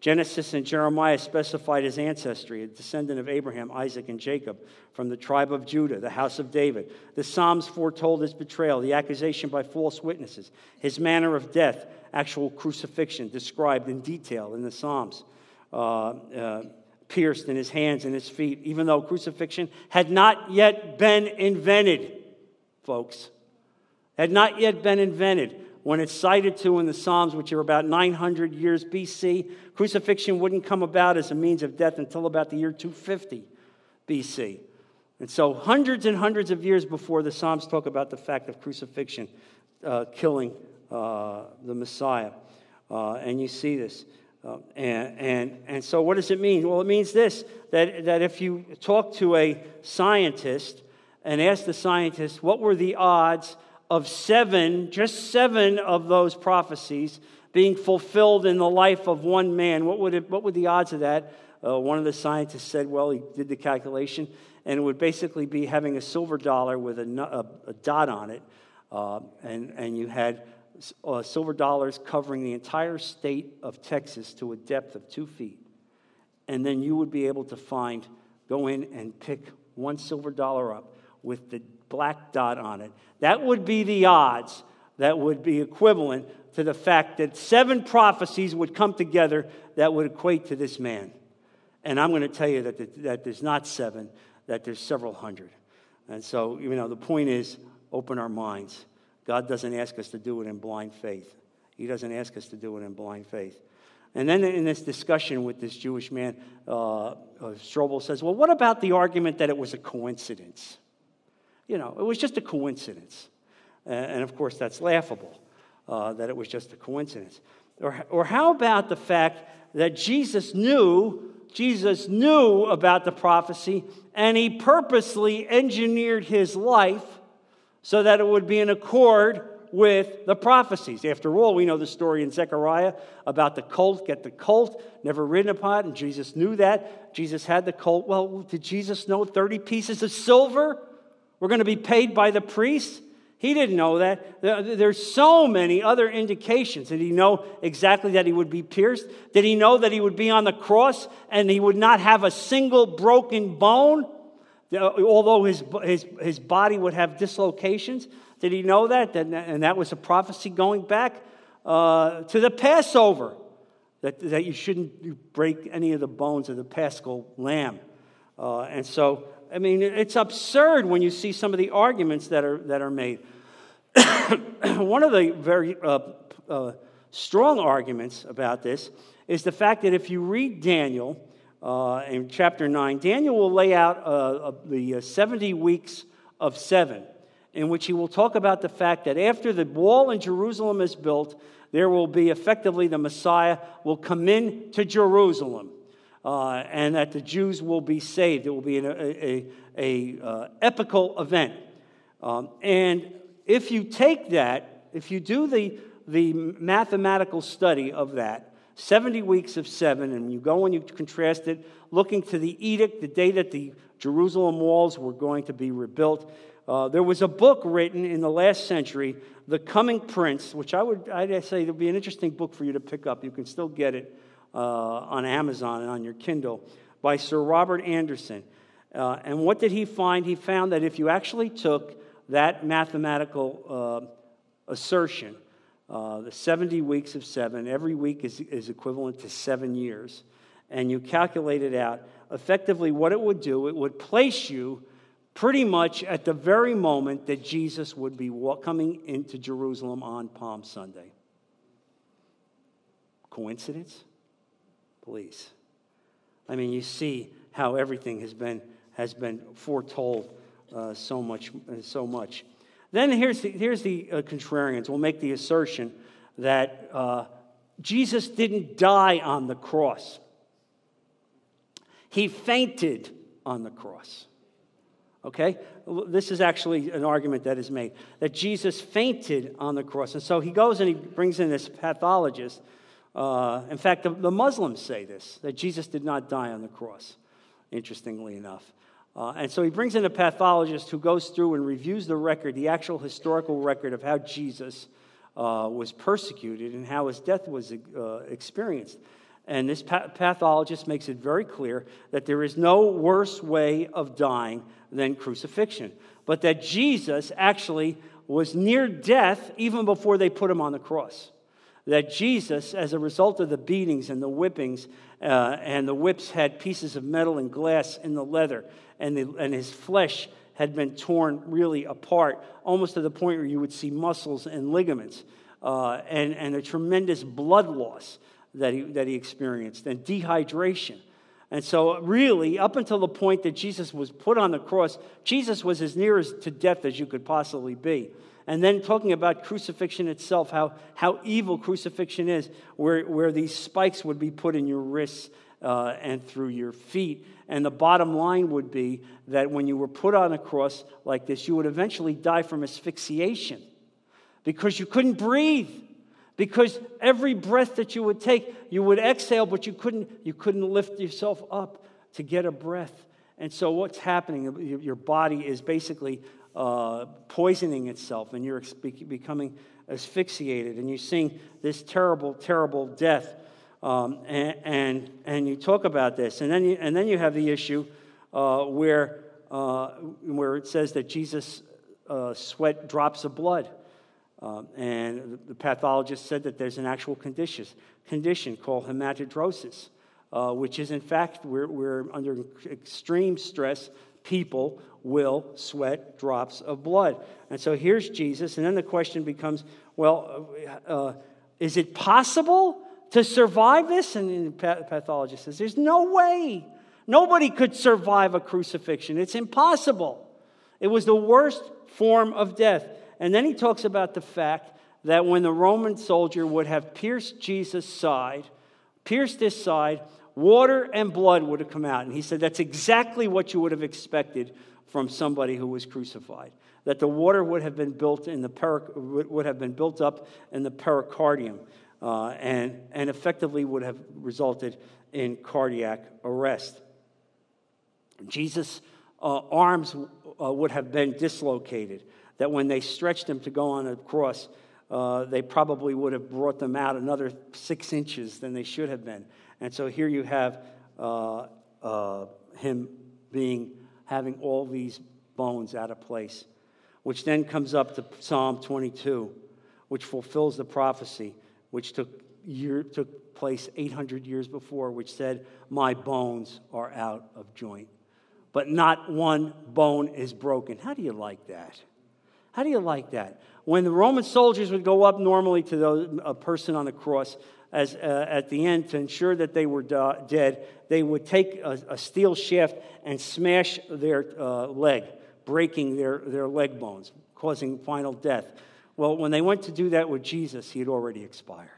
S1: Genesis and Jeremiah specified his ancestry, a descendant of Abraham, Isaac, and Jacob, from the tribe of Judah, the house of David. The Psalms foretold his betrayal, the accusation by false witnesses, his manner of death, actual crucifixion described in detail in the Psalms, uh, uh, pierced in his hands and his feet, even though crucifixion had not yet been invented, folks. Had not yet been invented when it's cited to in the Psalms, which are about 900 years BC, crucifixion wouldn't come about as a means of death until about the year 250 BC. And so, hundreds and hundreds of years before the Psalms talk about the fact of crucifixion uh, killing uh, the Messiah. Uh, and you see this. Uh, and, and, and so, what does it mean? Well, it means this that, that if you talk to a scientist and ask the scientist, what were the odds of seven, just seven of those prophecies being fulfilled in the life of one man. What would, it, what would the odds of that? Uh, one of the scientists said, well, he did the calculation, and it would basically be having a silver dollar with a, a, a dot on it, uh, and, and you had uh, silver dollars covering the entire state of Texas to a depth of two feet. And then you would be able to find go in and pick one silver dollar up with the black dot on it. That would be the odds that would be equivalent to the fact that seven prophecies would come together that would equate to this man. And I'm going to tell you that, the, that there's not seven, that there's several hundred. And so, you know, the point is open our minds. God doesn't ask us to do it in blind faith. He doesn't ask us to do it in blind faith. And then in this discussion with this Jewish man, uh, uh, Strobel says, Well, what about the argument that it was a coincidence? You know, it was just a coincidence. And of course, that's laughable uh, that it was just a coincidence. Or, or how about the fact that Jesus knew, Jesus knew about the prophecy, and he purposely engineered his life so that it would be in accord with the prophecies. After all, we know the story in Zechariah about the colt, get the colt, never ridden upon, and Jesus knew that. Jesus had the colt. Well, did Jesus know 30 pieces of silver were going to be paid by the priests? He didn't know that. There's so many other indications. Did he know exactly that he would be pierced? Did he know that he would be on the cross and he would not have a single broken bone, although his, his, his body would have dislocations? Did he know that? And that was a prophecy going back uh, to the Passover, that, that you shouldn't break any of the bones of the paschal lamb. Uh, and so, I mean, it's absurd when you see some of the arguments that are, that are made. (coughs) One of the very uh, uh, strong arguments about this is the fact that if you read Daniel uh, in chapter 9, Daniel will lay out uh, the 70 weeks of seven in which he will talk about the fact that after the wall in Jerusalem is built, there will be effectively the Messiah will come in to Jerusalem. Uh, and that the Jews will be saved. It will be an a, a, a uh, epical event. Um, and if you take that, if you do the, the mathematical study of that, 70 weeks of seven, and you go and you contrast it, looking to the edict, the day that the Jerusalem walls were going to be rebuilt, uh, there was a book written in the last century, The Coming Prince, which I would I'd say would be an interesting book for you to pick up. You can still get it uh, on Amazon and on your Kindle by Sir Robert Anderson. Uh, and what did he find? He found that if you actually took that mathematical uh, assertion, uh, the 70 weeks of seven, every week is, is equivalent to seven years, and you calculate it out, effectively what it would do, it would place you pretty much at the very moment that Jesus would be coming into Jerusalem on Palm Sunday. Coincidence? Please. I mean, you see how everything has been, has been foretold uh, so, much, so much. Then here's the, here's the uh, contrarians. We'll make the assertion that uh, Jesus didn't die on the cross, he fainted on the cross. Okay? This is actually an argument that is made that Jesus fainted on the cross. And so he goes and he brings in this pathologist. Uh, in fact, the, the, Muslims say this that Jesus did not die on the cross, interestingly enough. Uh, and so he brings in a pathologist who goes through and reviews the record, the actual historical record of how Jesus uh, was persecuted and how his death was uh, experienced. And this pathologist makes it very clear that there is no worse way of dying than crucifixion, but that Jesus actually was near death even before they put him on the cross. That Jesus, as a result of the beatings and the whippings, uh, and the whips had pieces of metal and glass in the leather, and, the, and his flesh had been torn really apart, almost to the point where you would see muscles and ligaments, uh, and, and a tremendous blood loss that he, that he experienced, and dehydration. And so, really, up until the point that Jesus was put on the cross, Jesus was as near as to death as you could possibly be. And then talking about crucifixion itself, how, how evil crucifixion is, where, where these spikes would be put in your wrists uh, and through your feet. And the bottom line would be that when you were put on a cross like this, you would eventually die from asphyxiation because you couldn't breathe. Because every breath that you would take you would exhale but you couldn't you couldn't lift yourself up to get a breath. And so what's happening? Your body is basically uh, poisoning itself and you're becoming asphyxiated and you're seeing this terrible terrible death um, and, and, and, you talk about this and then you, and then you have the issue uh, where, uh, where it says that Jesus uh, sweat drops of blood. Um, and the pathologist said that there's an actual condition, condition called hematidrosis, uh, which is, in fact, we're, we're under extreme stress. People will sweat drops of blood. And so here's Jesus. And then the question becomes well, uh, is it possible to survive this? And the pathologist says, There's no way. Nobody could survive a crucifixion. It's impossible. It was the worst form of death. And then he talks about the fact that when the Roman soldier would have pierced Jesus' side, pierced his side, water and blood would have come out. And he said that's exactly what you would have expected from somebody who was crucified. That the water would have been built in the peric- would have been built up in the pericardium, uh, and and effectively would have resulted in cardiac arrest. Jesus' uh, arms uh, would have been dislocated. That when they stretched him to go on a cross, uh, they probably would have brought them out another six inches than they should have been. And so here you have uh, uh, him being having all these bones out of place, which then comes up to Psalm 22, which fulfills the prophecy, which took, year, took place 800 years before, which said, My bones are out of joint. But not one bone is broken. How do you like that? How do you like that? When the Roman soldiers would go up normally to a person on the cross, as, uh, at the end to ensure that they were do- dead, they would take a, a, steel shaft and smash their uh, leg, breaking their, their leg bones, causing final death. Well, when they went to do that with Jesus, he had already expired.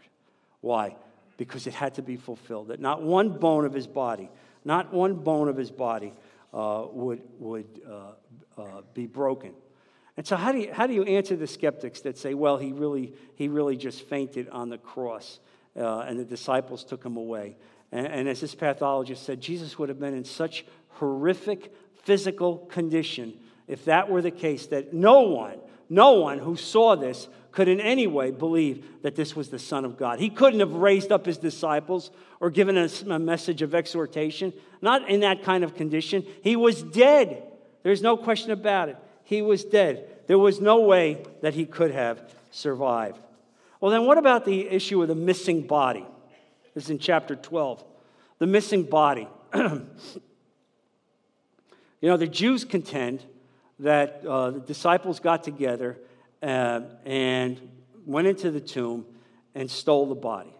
S1: Why? Because it had to be fulfilled. That not one bone of his body, not one bone of his body uh, would, would uh, uh, be broken. And so, how do, you, how do you answer the skeptics that say, well, he really, he really just fainted on the cross? Uh, and the disciples took him away. And, and as this pathologist said, Jesus would have been in such horrific physical condition if that were the case that no one, no one who saw this could in any way believe that this was the Son of God. He couldn't have raised up his disciples or given us a message of exhortation, not in that kind of condition. He was dead. There's no question about it. He was dead. There was no way that he could have survived. Well, then, what about the issue of the missing body? This is in chapter 12. The missing body. (clears throat) you know, the Jews contend that uh, the disciples got together uh, and went into the tomb and stole the body.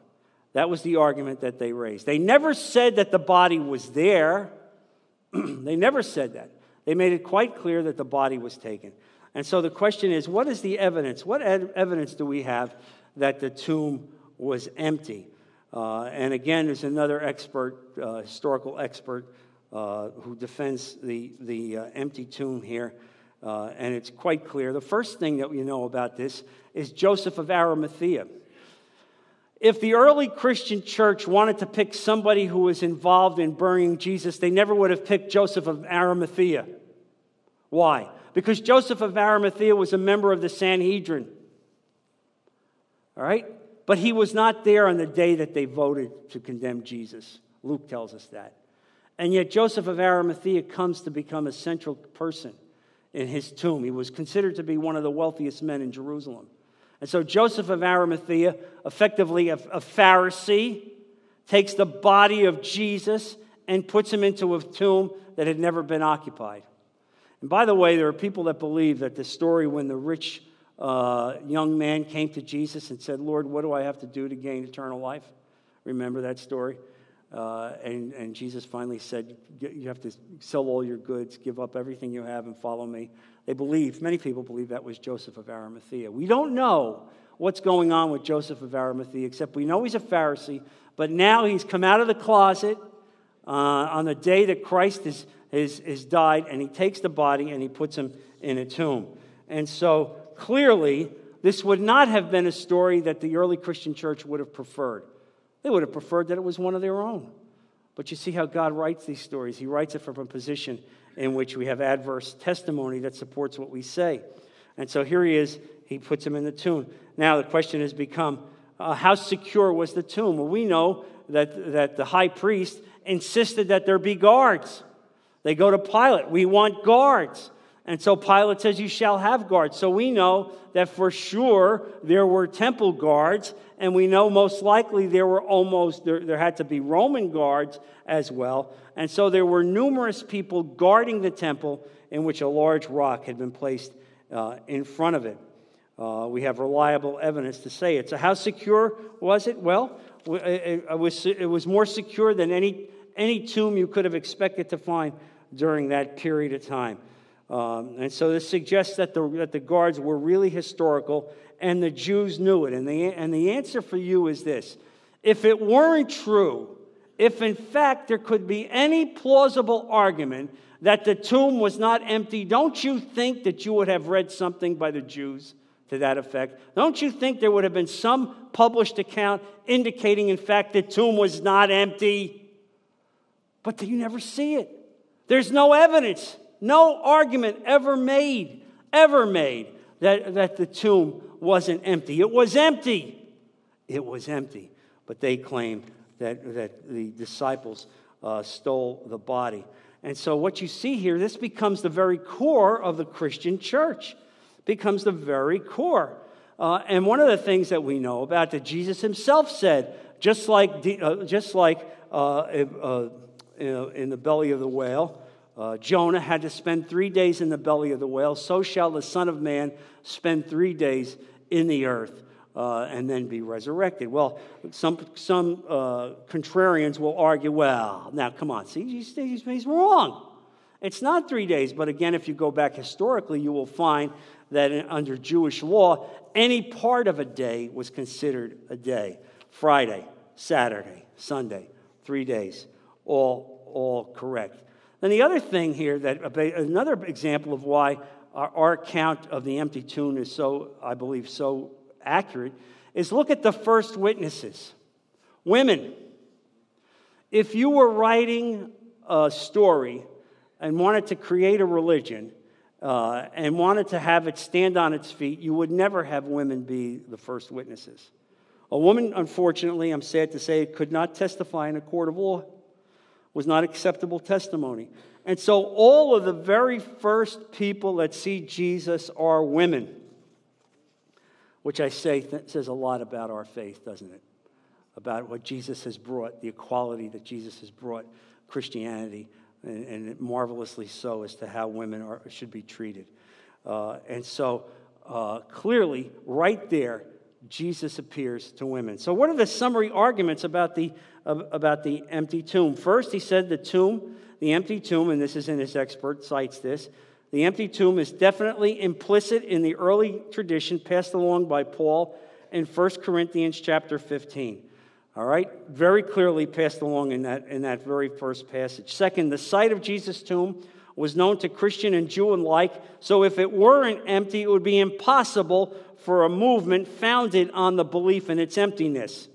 S1: That was the argument that they raised. They never said that the body was there. (clears throat) they never said that. They made it quite clear that the body was taken. And so the question is what is the evidence? What evidence do we have that the tomb was empty. Uh, and again, there's another expert, uh, historical expert, uh, who defends the, the uh, empty tomb here. Uh, and it's quite clear. The first thing that we know about this is Joseph of Arimathea. If the early Christian church wanted to pick somebody who was involved in burying Jesus, they never would have picked Joseph of Arimathea. Why? Because Joseph of Arimathea was a member of the Sanhedrin. All right? But he was not there on the day that they voted to condemn Jesus. Luke tells us that. And yet, Joseph of Arimathea comes to become a central person in his tomb. He was considered to be one of the wealthiest men in Jerusalem. And so, Joseph of Arimathea, effectively a, a Pharisee, takes the body of Jesus and puts him into a tomb that had never been occupied. And by the way, there are people that believe that the story when the rich uh, young man came to Jesus and said, Lord, what do I have to do to gain eternal life? Remember that story? Uh, and, and Jesus finally said, You have to sell all your goods, give up everything you have, and follow me. They believe, many people believe that was Joseph of Arimathea. We don't know what's going on with Joseph of Arimathea, except we know he's a Pharisee, but now he's come out of the closet uh, on the day that Christ is, is, is died, and he takes the body and he puts him in a tomb. And so clearly, this would not have been a story that the early Christian church would have preferred. They would have preferred that it was one of their own. But you see how God writes these stories. He writes it from a position in which we have adverse testimony that supports what we say. And so here he is, he puts him in the tomb. Now the question has become uh, how secure was the tomb? Well, we know that, that the high priest insisted that there be guards They go to Pilate. We want guards. And so Pilate says, You shall have guards. So we know that for sure there were temple guards, and we know most likely there were almost, there, there had to be Roman guards as well. And so there were numerous people guarding the temple in which a large rock had been placed uh, in front of it. Uh, we have reliable evidence to say it. So, how secure was it? Well, it, it, was, it was more secure than any, any tomb you could have expected to find during that period of time. Um, and so this suggests that the, that the guards were really historical and the Jews knew it. And the, and the answer for you is this if it weren't true, if in fact there could be any plausible argument that the tomb was not empty, don't you think that you would have read something by the Jews to that effect? Don't you think there would have been some published account indicating, in fact, the tomb was not empty? But you never see it. There's no evidence, no argument ever made, ever made that, that the tomb wasn't empty. It was empty. It was empty. But they claimed that, that the disciples uh, stole the body. And so, what you see here, this becomes the very core of the Christian church, becomes the very core. Uh, and one of the things that we know about that Jesus himself said, just like, uh, just like uh, uh in the belly of the whale, uh, Jonah had to spend three days in the belly of the whale, so shall the Son of Man spend three days in the earth. Uh, and then be resurrected. Well, some, some uh, contrarians will argue, well, now come on, see, he's, he's, wrong. It's not three days, but again, if you go back historically, you will find that in, under Jewish law, any part of a day was considered a day. Friday, Saturday, Sunday, three days, all, all correct. And the other thing here, that another example of why our, our account of the empty tomb is so, I believe, so accurate, is look at the first witnesses. Women, if you were writing a story and wanted to create a religion uh, and wanted to have it stand on its feet, you would never have women be the first witnesses. A woman, unfortunately, I'm sad to say, could not testify in a court of law was not acceptable testimony. And so all of the very first people that see Jesus are women, which I say th- says a lot about our faith, doesn't it? About what Jesus has brought, the equality that Jesus has brought Christianity, and, and marvelously so as to how women are, should be treated. Uh, and so uh, clearly, right there, Jesus appears to women. So, what are the summary arguments about the, about the empty tomb? First, he said the tomb, the empty tomb, and this is in his expert, cites this. The empty tomb is definitely implicit in the early tradition passed along by Paul in 1 Corinthians chapter 15. All right? Very clearly passed along in that, in that very first passage. Second, the site of Jesus' tomb was known to Christian and Jew alike, so if it weren't empty, it would be impossible for a movement founded on the belief in its emptiness.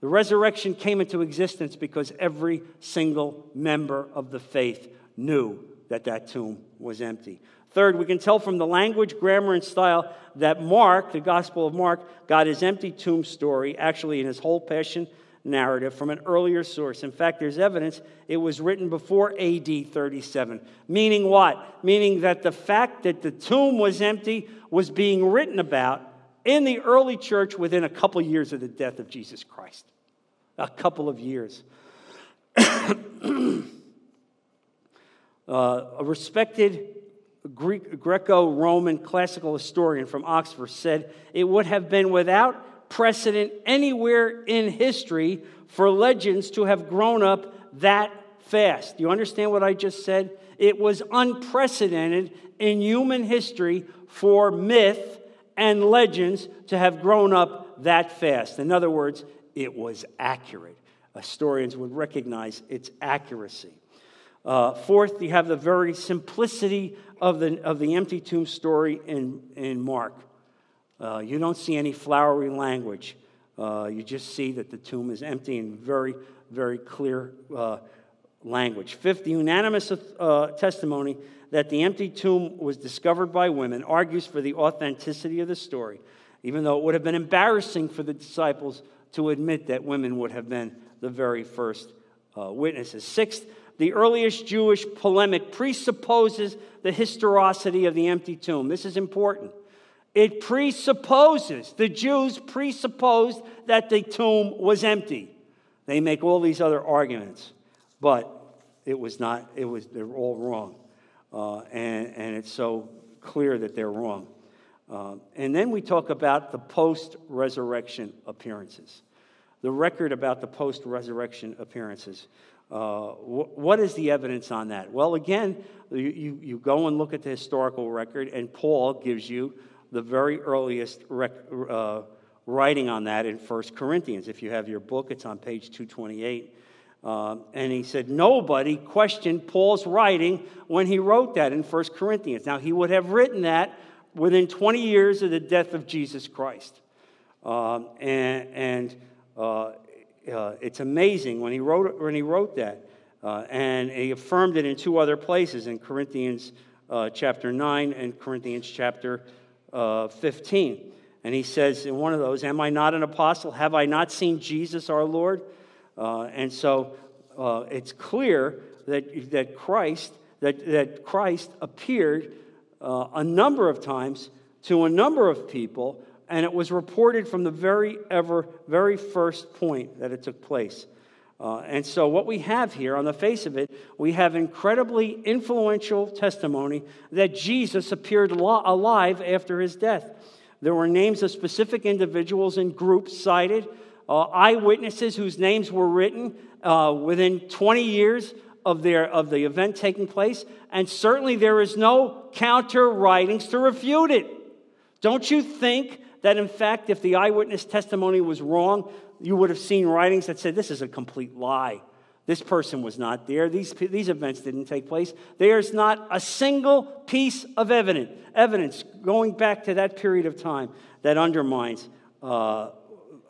S1: The resurrection came into existence because every single member of the faith knew that that tomb was empty. Third, we can tell from the language, grammar, and style that Mark, the Gospel of Mark, got his empty tomb story actually in his whole passion narrative from an earlier source. In fact, there's evidence it was written before AD 37. Meaning what? Meaning that the fact that the tomb was empty was being written about in the early church within a couple years of the death of Jesus Christ. A couple of years. (coughs) uh, a respected Greek, Greco-Roman classical historian from Oxford said it would have been without precedent anywhere in history for legends to have grown up that fast. You understand what I just said? It was unprecedented in human history for myth and legends to have grown up that fast. In other words, it was accurate. Historians would recognize its accuracy. Uh, fourth, you have the very simplicity of the, of the empty tomb story in, in Mark. Uh, you don't see any flowery language. Uh, you just see that the tomb is empty in very, very clear uh, language. Fifth, the unanimous uh, testimony that the empty tomb was discovered by women argues for the authenticity of the story, even though it would have been embarrassing for the disciples to admit that women would have been the very first uh, witnesses. Sixth, the earliest Jewish polemic presupposes the historicity of the empty tomb. This is important. It presupposes, the Jews presupposed that the tomb was empty. They make all these other arguments, but it was not, it was, they're all wrong. Uh, and, and it's so clear that they're wrong. Uh, and then we talk about the post resurrection appearances, the record about the post resurrection appearances. Uh, wh- what is the evidence on that? Well, again, you, you, you, go and look at the historical record, and Paul gives you the very earliest rec- uh, writing on that in 1 Corinthians. If you have your book, it's on page 228. Uh, and he said, Nobody questioned Paul's writing when he wrote that in 1 Corinthians. Now, he would have written that within 20 years of the death of Jesus Christ. Um, and and uh, uh, it's amazing when he wrote, when he wrote that. Uh, and he affirmed it in two other places in Corinthians uh, chapter 9 and Corinthians chapter uh, 15. And he says in one of those, Am I not an apostle? Have I not seen Jesus our Lord? Uh, and so it's clear that, that Christ that, that Christ appeared uh, a number of times to a number of people, and it was reported from the very ever, very first point that it took place. Uh, and so, what we have here on the face of it, we have incredibly influential testimony that Jesus appeared alive after his death. There were names of specific individuals and groups cited, uh, eyewitnesses whose names were written uh, within 20 years of, their, of the event taking place, and certainly there is no counter writings to refute it. Don't you think that, in fact, if the eyewitness testimony was wrong, you would have seen writings that said this is a complete lie? This person was not there. These, these events didn't take place. There's not a single piece of evidence, evidence going back to that period of time that undermines, uh,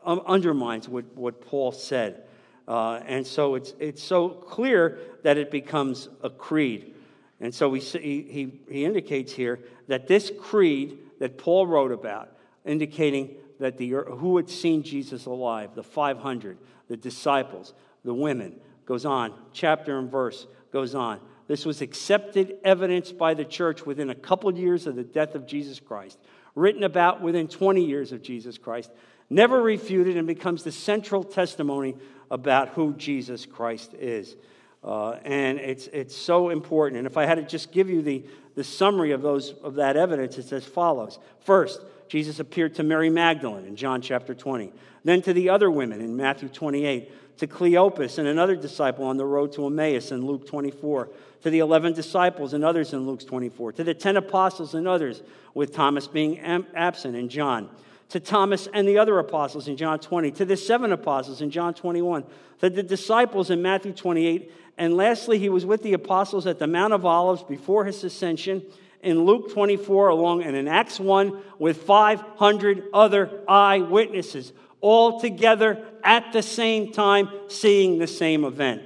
S1: undermines what, what Paul said. Uh, and so it's, it's so clear that it becomes a creed. And so we see, he, he indicates here that this creed that Paul wrote about, indicating that the, who had seen Jesus alive, the 500, the disciples, the women, goes on, chapter and verse goes on. This was accepted evidence by the church within a couple years of the death of Jesus Christ, written about within 20 years of Jesus Christ, never refuted, and becomes the central testimony about who Jesus Christ is. Uh, and it's, it's so important. And if I had to just give you the, the summary of, those, of that evidence, it's as follows. First, Jesus appeared to Mary Magdalene in John chapter 20, then to the other women in Matthew 28, to Cleopas and another disciple on the road to Emmaus in Luke 24, to the 11 disciples and others in Luke 24, to the 10 apostles and others, with Thomas being absent in John to Thomas and the other apostles in John 20, to the seven apostles in John 21, to the disciples in Matthew 28, and lastly, he was with the apostles at the Mount of Olives before his ascension in Luke 24 along and in Acts 1 with 500 other eyewitnesses, all together at the same time seeing the same event.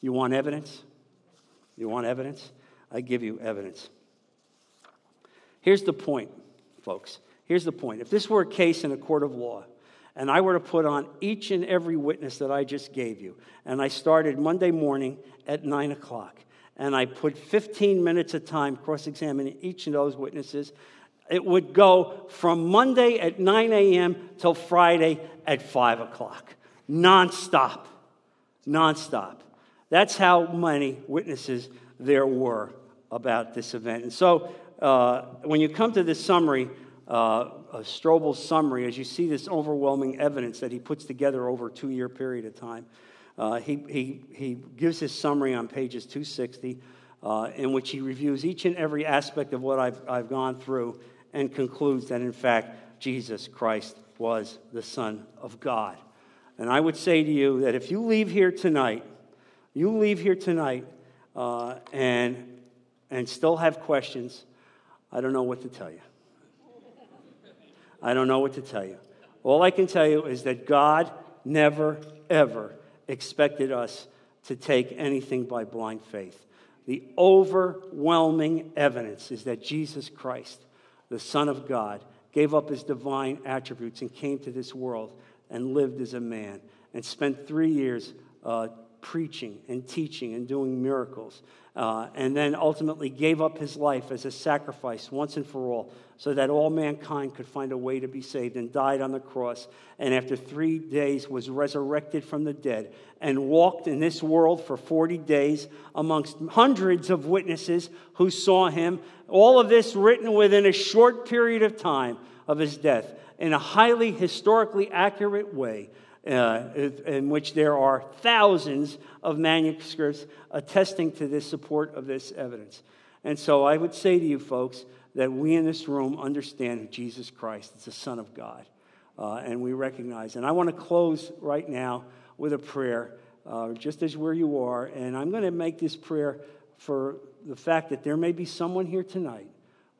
S1: You want evidence? You want evidence? I give you evidence. Here's the point, folks. Here's the point if this were a case in a court of law, and I were to put on each and every witness that I just gave you, and I started Monday morning at 9 o'clock, and I put 15 minutes of time cross examining each of those witnesses, it would go from Monday at 9 a.m. till Friday at 5 o'clock, nonstop. Nonstop. That's how many witnesses there were about this event. And so uh, when you come to this summary, uh, Strobel's summary as you see this overwhelming evidence that he puts together over a two year period of time. Uh, he, he, he gives his summary on pages 260, uh, in which he reviews each and every aspect of what I've, I've gone through and concludes that, in fact, Jesus Christ was the Son of God. And I would say to you that if you leave here tonight, you leave here tonight uh, and, and still have questions, I don't know what to tell you. I don't know what to tell you. All I can tell you is that God never, ever expected us to take anything by blind faith. The overwhelming evidence is that Jesus Christ, the Son of God, gave up his divine attributes and came to this world and lived as a man and spent three years uh, preaching and teaching and doing miracles, uh, and then ultimately gave up his life as a sacrifice once and for all so that all mankind could find a way to be saved and died on the cross and after three days was resurrected from the dead and walked in this world for 40 days amongst hundreds of witnesses who saw him all of this written within a short period of time of his death in a highly historically accurate way uh, in which there are thousands of manuscripts attesting to the support of this evidence. And so I would say to you folks that we in this room understand Jesus Christ is the Son of God. Uh, and we recognize. And I want to close right now with a prayer, uh, just as where you are. And I'm going to make this prayer for the fact that there may be someone here tonight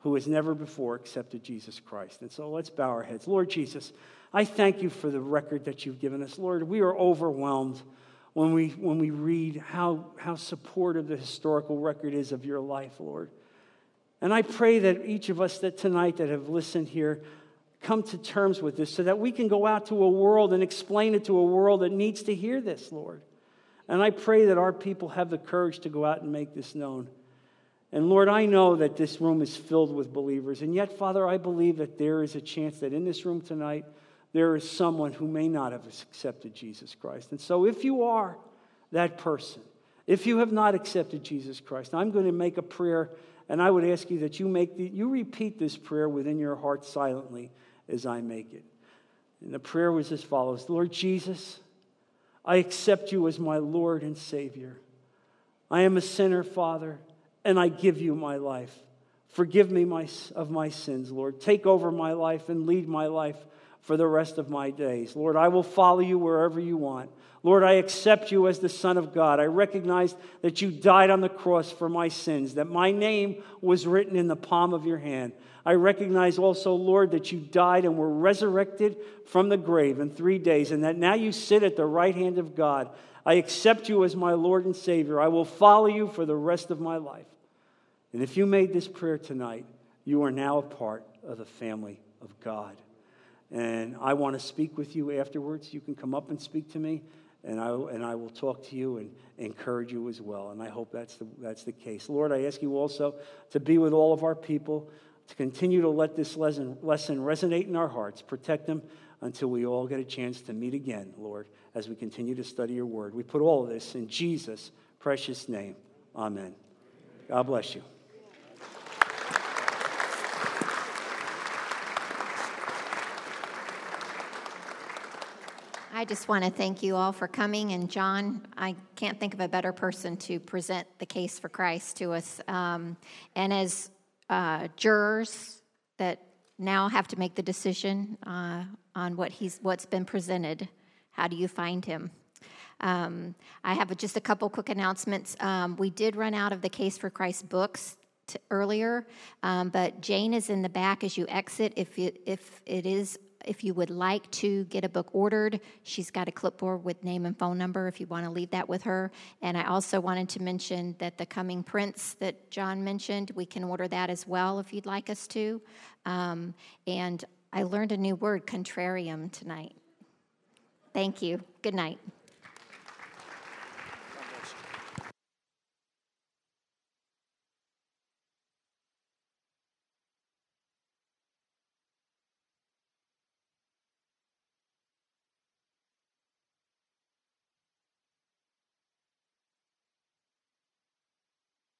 S1: who has never before accepted Jesus Christ. And so let's bow our heads. Lord Jesus, I thank you for the record that you've given us. Lord, we are overwhelmed when we, when we read how, how supportive the historical record is of your life, Lord. And I pray that each of us that tonight that have listened here come to terms with this so that we can go out to a world and explain it to a world that needs to hear this, Lord. And I pray that our people have the courage to go out and make this known. And Lord, I know that this room is filled with believers. And yet, Father, I believe that there is a chance that in this room tonight, there is someone who may not have accepted Jesus Christ. And so, if you are that person, if you have not accepted Jesus Christ, I'm going to make a prayer, and I would ask you that you make the, you repeat this prayer within your heart silently as I make it. And the prayer was as follows: Lord Jesus, I accept you as my Lord and Savior. I am a sinner, Father, and I give you my life. Forgive me my, of my sins, Lord. Take over my life and lead my life for the rest of my days. Lord, I will follow you wherever you want. Lord, I accept you as the Son of God. I recognize that you died on the cross for my sins, that my name was written in the palm of your hand. I recognize also, Lord, that you died and were resurrected from the grave in three days, and that now you sit at the right hand of God. I accept you as my Lord and Savior. I will follow you for the rest of my life. And if you made this prayer tonight, you are now a part of the family of God. And I want to speak with you afterwards. You can come up and speak to me, and I, and I will talk to you and encourage you as well. And I hope that's the, that's the case. Lord, I ask you also to be with all of our people, to continue to let this lesson, lesson resonate in our hearts, protect them until we all get a chance to meet again, Lord, as we continue to study your word. We put all of this in Jesus' precious name. Amen. God bless you.
S2: I just want to thank you all for coming. And John, I can't think of a better person to present the case for Christ to us. Um, and as uh, jurors that now have to make the decision uh, on what he's what's been presented, how do you find him? Um, I have just a couple quick announcements. Um, we did run out of the Case for Christ books earlier, um, but Jane is in the back as you exit. If if it is if you would like to get a book ordered, she's got a clipboard with name and phone number if you want to leave that with her. And I also wanted to mention that the coming Prince that John mentioned, we can order that as well if you'd like us to. Um, and I learned a new word, contrarium, tonight. Thank you. Good night.